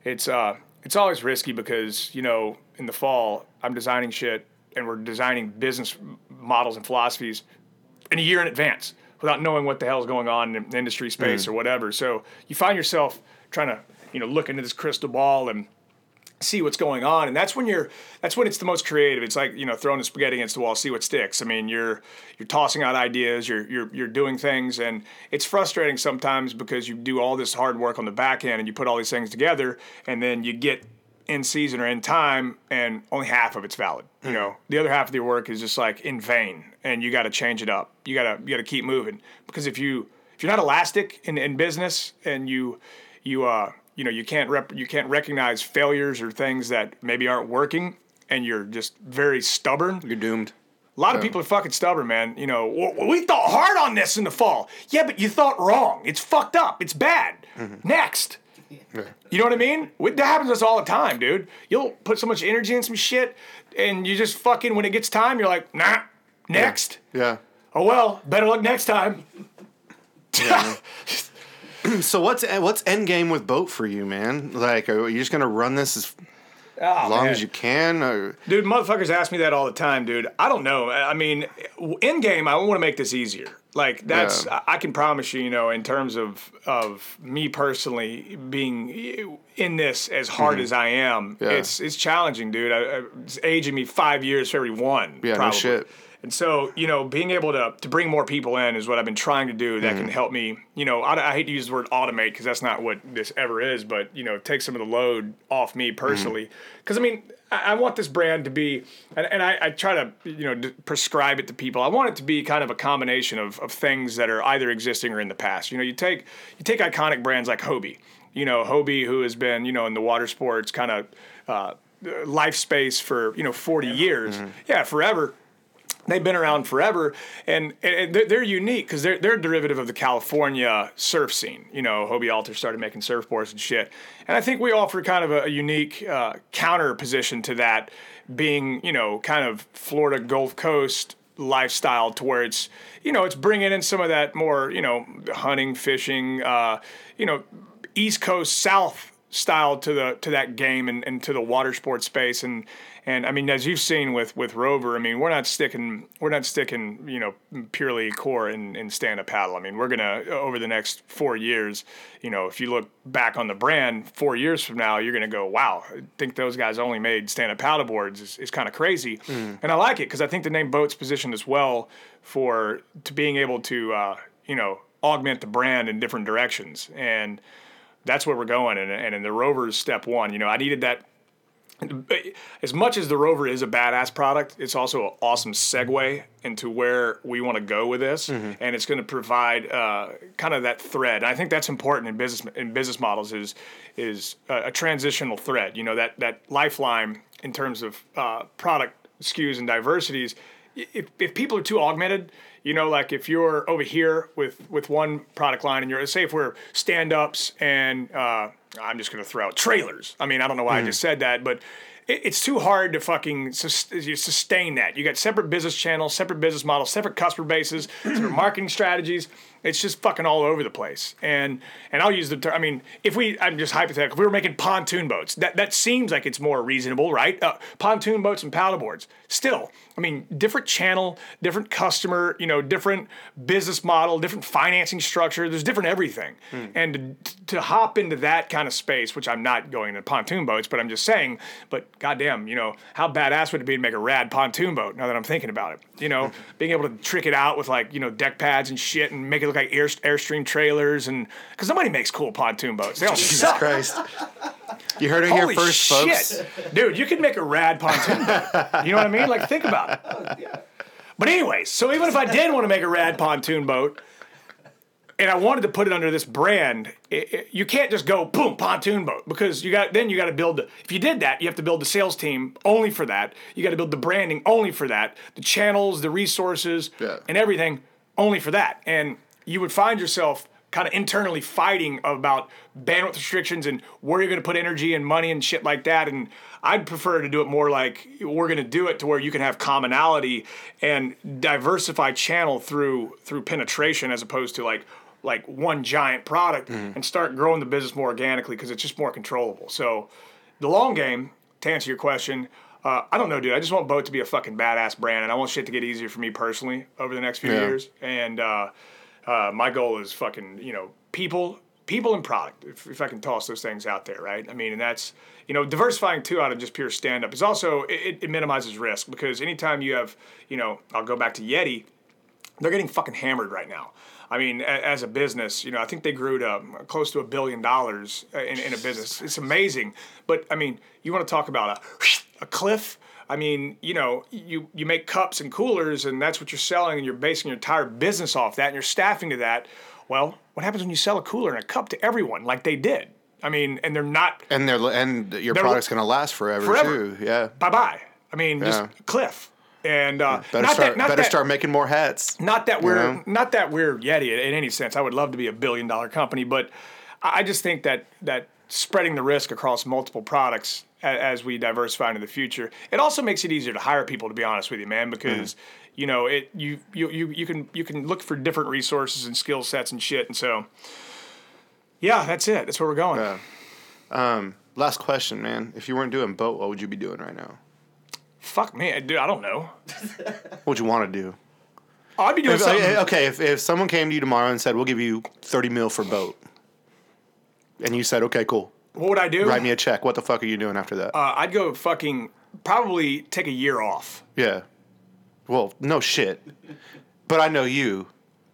it's uh it's always risky because you know in the fall I'm designing shit and we're designing business models and philosophies in a year in advance without knowing what the hell is going on in the industry space mm. or whatever. So you find yourself trying to, you know, look into this crystal ball and see what's going on and that's when you're that's when it's the most creative it's like you know throwing a spaghetti against the wall see what sticks i mean you're you're tossing out ideas you're you're you're doing things and it's frustrating sometimes because you do all this hard work on the back end and you put all these things together and then you get in season or in time and only half of it's valid you mm. know the other half of your work is just like in vain and you got to change it up you got to you got to keep moving because if you if you're not elastic in, in business and you you uh you know you can't rep, you can't recognize failures or things that maybe aren't working and you're just very stubborn you're doomed a lot yeah. of people are fucking stubborn, man. You know, we thought hard on this in the fall. Yeah, but you thought wrong. It's fucked up. It's bad. Mm-hmm. Next. You know what I mean? That happens to us all the time, dude. You'll put so much energy in some shit, and you just fucking when it gets time, you're like, nah, next. Yeah. yeah. Oh well, better luck next time. Yeah, so what's what's end game with BOTE for you, man? Like, are you just gonna run this as Oh, long man. as you can. Or... Dude, motherfuckers ask me that all the time, dude. I don't know. I mean, in game, I want to make this easier. Like that's, yeah. I can promise you, you know, in terms of of me personally being in this as hard mm-hmm. as I am, yeah. it's it's challenging, dude. I, I, it's aging me five years for every one. Yeah, probably. no shit. And so, you know, being able to, to bring more people in is what I've been trying to do that mm. can help me, you know, I, I, hate to use the word automate because that's not what this ever is, but, you know, take some of the load off me personally. Because, mm. I mean, I, I, want this brand to be, and, and I, I, try to, you know, d- prescribe it to people. I want it to be kind of a combination of, of things that are either existing or in the past. You know, you take, you take iconic brands like Hobie, you know, Hobie, who has been, you know, in the water sports kind of, uh, life space for you know 40 years mm-hmm. yeah forever they've been around forever and, and they're, unique because they're, they're derivative of the california surf scene. You know hobie alter started making surfboards and shit. And i think we offer kind of a, a unique uh, counter position to that being you know kind of florida gulf coast lifestyle to where it's you know it's bringing in some of that more you know hunting fishing uh, you know east coast south style to the to that game and, and to the water sports space and and I mean, as you've seen with with Rover, I mean, we're not sticking we're not sticking you know purely core in, in stand up paddle. I mean, we're gonna over the next four years, you know, if you look back on the brand four years from now, you're gonna go, wow, I think those guys only made stand up paddle boards is, is kind of crazy, mm. and I like it because I think the name BOTE's positioned as well for to being able to uh, you know augment the brand in different directions and that's where we're going and, and in the rovers step one you know i needed that as much as the Rover is a badass product, it's also an awesome segue into where we want to go with this, mm-hmm. and it's going to provide uh, kind of that thread. And I think that's important in business in business models is is a, a transitional thread. You know that that lifeline in terms of uh, product SKUs and diversities. If if people are too augmented, you know, like if you're over here with with one product line, and you're say if we're stand ups and uh, I'm just going to throw out trailers. I mean, I don't know why mm. I just said that, but it's too hard to fucking sustain that. You got separate business channels, separate business models, separate customer bases, separate marketing strategies. It's just fucking all over the place. And and I'll use the term. I mean, if we, I'm just hypothetical. If we were making pontoon boats, that that seems like it's more reasonable, right? Uh, pontoon boats and paddleboards. Still, I mean, different channel, different customer, you know, different business model, different financing structure. There's different everything. Hmm. And to, to, hop into that kind of space, which I'm not going into pontoon boats, but I'm just saying, but goddamn, you know, how badass would it be to make a rad pontoon boat now that I'm thinking about it? You know, being able to trick it out with like, you know, deck pads and shit and make it look like air, Airstream trailers. And because nobody makes cool pontoon boats. They all Jesus suck. Christ. You heard it Holy here first, shit. folks. Dude, you could make a rad pontoon boat. You know what I mean? Like, think about it. Oh, but anyways, so even if I did want to make a rad pontoon boat, and I wanted to put it under this brand, it, it, you can't just go boom pontoon boat because you got then you got to build. The, if you did that, you have to build the sales team only for that. You got to build the branding only for that, the channels, the resources, yeah. and everything only for that. And you would find yourself kind of internally fighting about bandwidth restrictions and where you're going to put energy and money and shit like that. And I'd prefer to do it more like we're going to do it to where you can have commonality and diversify channel through through penetration as opposed to like like one giant product Mm-hmm. and start growing the business more organically because it's just more controllable. So the long game, to answer your question, uh, I don't know, dude. I just want BOTE to be a fucking badass brand, and I want shit to get easier for me personally over the next few Yeah. years. And uh, uh, my goal is fucking, you know, people, people and product. If, if I can toss those things out there, right? I mean, and that's you know, diversifying too out of just pure stand up is also it, it minimizes risk because anytime you have, you know, I'll go back to Yeti they're getting fucking hammered right now. I mean, as a business, you know, I think they grew to um, close to a billion dollars uh, in, in a business. It's amazing. But I mean, you want to talk about a, a cliff? I mean, you know, you, you make cups and coolers and that's what you're selling and you're basing your entire business off that and you're staffing to that. Well, what happens when you sell a cooler and a cup to everyone like they did? I mean, and they're not And they're and your They're- product's gonna last forever, Forever. too. Yeah. bye bye. I mean, just cliff. And uh, Better not start. that, not better that, start making more hats. not that we're know? not that we're Yeti in any sense. I would love to be a billion dollar company, but I just think that that spreading the risk across multiple products as we diversify into the future, it also makes it easier to hire people. To be honest with you, man, because mm. you know it you, you you you can you can look for different resources and skill sets and shit, and so yeah, that's it. That's where we're going. Yeah. Um, last question, man. If you weren't doing BOTE, what would you be doing right now? Fuck me, dude. I don't know. What would you want to do? Oh, I'd be doing If- something. Eh, eh, okay, if, if someone came to you tomorrow and said, "We'll give you thirty mil for BOTE," and you said, "Okay, cool, What would I do? write me a check," what the fuck are you doing after that? uh, I'd go fucking probably take a year off. yeah. Well, no shit. But I know you.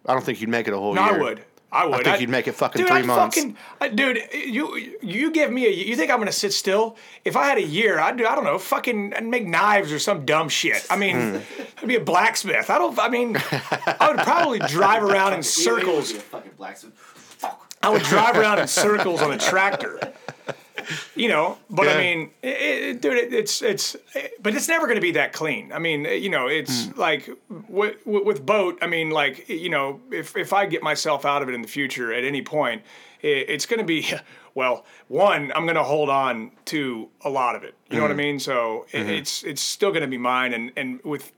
I don't think you'd make it a whole No, year. I would. I would. think I'd- you'd make it fucking dude, three I'd months. Fucking, I, dude, you you give me a. You think I'm gonna sit still? If I had a year, I'd do. I don't know. Fucking I'd make knives or some dumb shit. I mean, Hmm. I'd be a blacksmith. I don't. I mean, I would probably drive around in You- you would circles. be a fucking blacksmith. Fuck. I would drive around in circles on a tractor. You know, but I mean, it, it, dude, it, it's it's, but it's never going to be that clean. I mean, you know, it's Hmm. like with, with BOTE. I mean, like you know, if if I get myself out of it in the future at any point, it, it's going to be well. One, I'm going to hold on to a lot of it. You know what I Hmm. mean? So Mm-hmm. it's it's still going to be mine, and and with.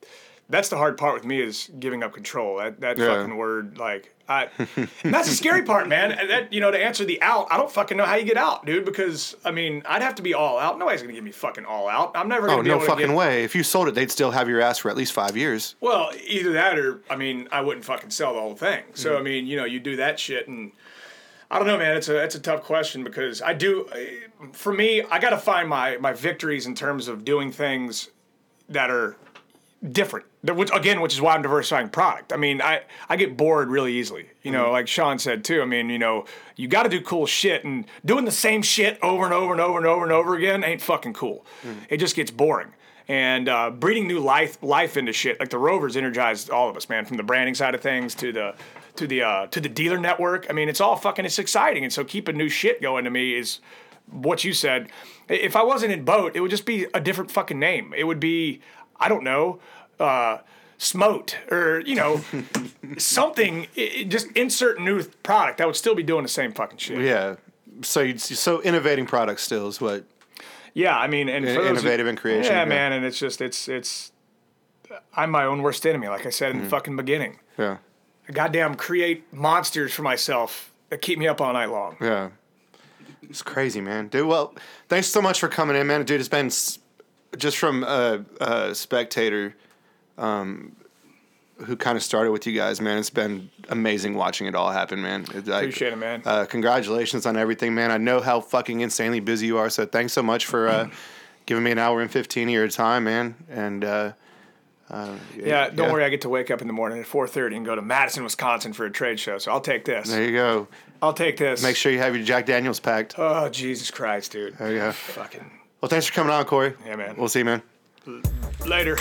That's the hard part with me is giving up control. That that Yeah. fucking word, like I, that's the scary part, man. That you know, to answer the out, I don't fucking know how you get out, dude. Because I mean, I'd have to be all out. Nobody's gonna give me fucking all out. I'm never gonna Oh be no able to fucking get, way! If you sold it, they'd still have your ass for at least five years. Well, either that or I mean, I wouldn't fucking sell the whole thing. So Mm-hmm. I mean, you know, you do that shit, and I don't know, man. It's a it's a tough question because I do. For me, I got to find my my victories in terms of doing things that are different. Which again, which is why I'm diversifying product. I mean, I I get bored really easily. You know, like Sean said too. I mean, you know, you got to do cool shit, and doing the same shit over and over and over and over and over again ain't fucking cool. It just gets boring. And uh, breeding new life life into shit like the Rovers energized all of us, man. From the branding side of things to the to the uh, to the dealer network. I mean, it's all fucking it's exciting. And so keeping new shit going to me is what you said. If I wasn't in BOTE, it would just be a different fucking name. It would be, I don't know, uh, Smote or you know, something. i- i- just insert new product. I would still be doing the same fucking shit. Yeah. So you'd, so innovating products still is what. Yeah, I mean, and In- for those who- innovative in creation, Yeah, yeah. man, and it's just it's it's. I'm my own worst enemy, like I said in Mm-hmm. the fucking beginning. Yeah. I goddamn create monsters for myself that keep me up all night long. Yeah. It's crazy, man. Dude, well, thanks so much for coming in, man. Dude, it's been just from a, a spectator um, who kind of started with you guys, man. It's been amazing watching it all happen, man. It's like, Appreciate it, man. Uh, congratulations on everything, man. I know how fucking insanely busy you are, so thanks so much for uh, giving me an hour and 15 of your time, man. And uh, uh, Yeah, don't worry. I get to wake up in the morning at 4:30 and go to Madison, Wisconsin for a trade show. So I'll take this. There you go. I'll take this. Make sure you have your Jack Daniels packed. Oh Jesus Christ, dude. There you go. Fucking Well, thanks for coming on, Corey. Yeah, man. We'll see you, man. later.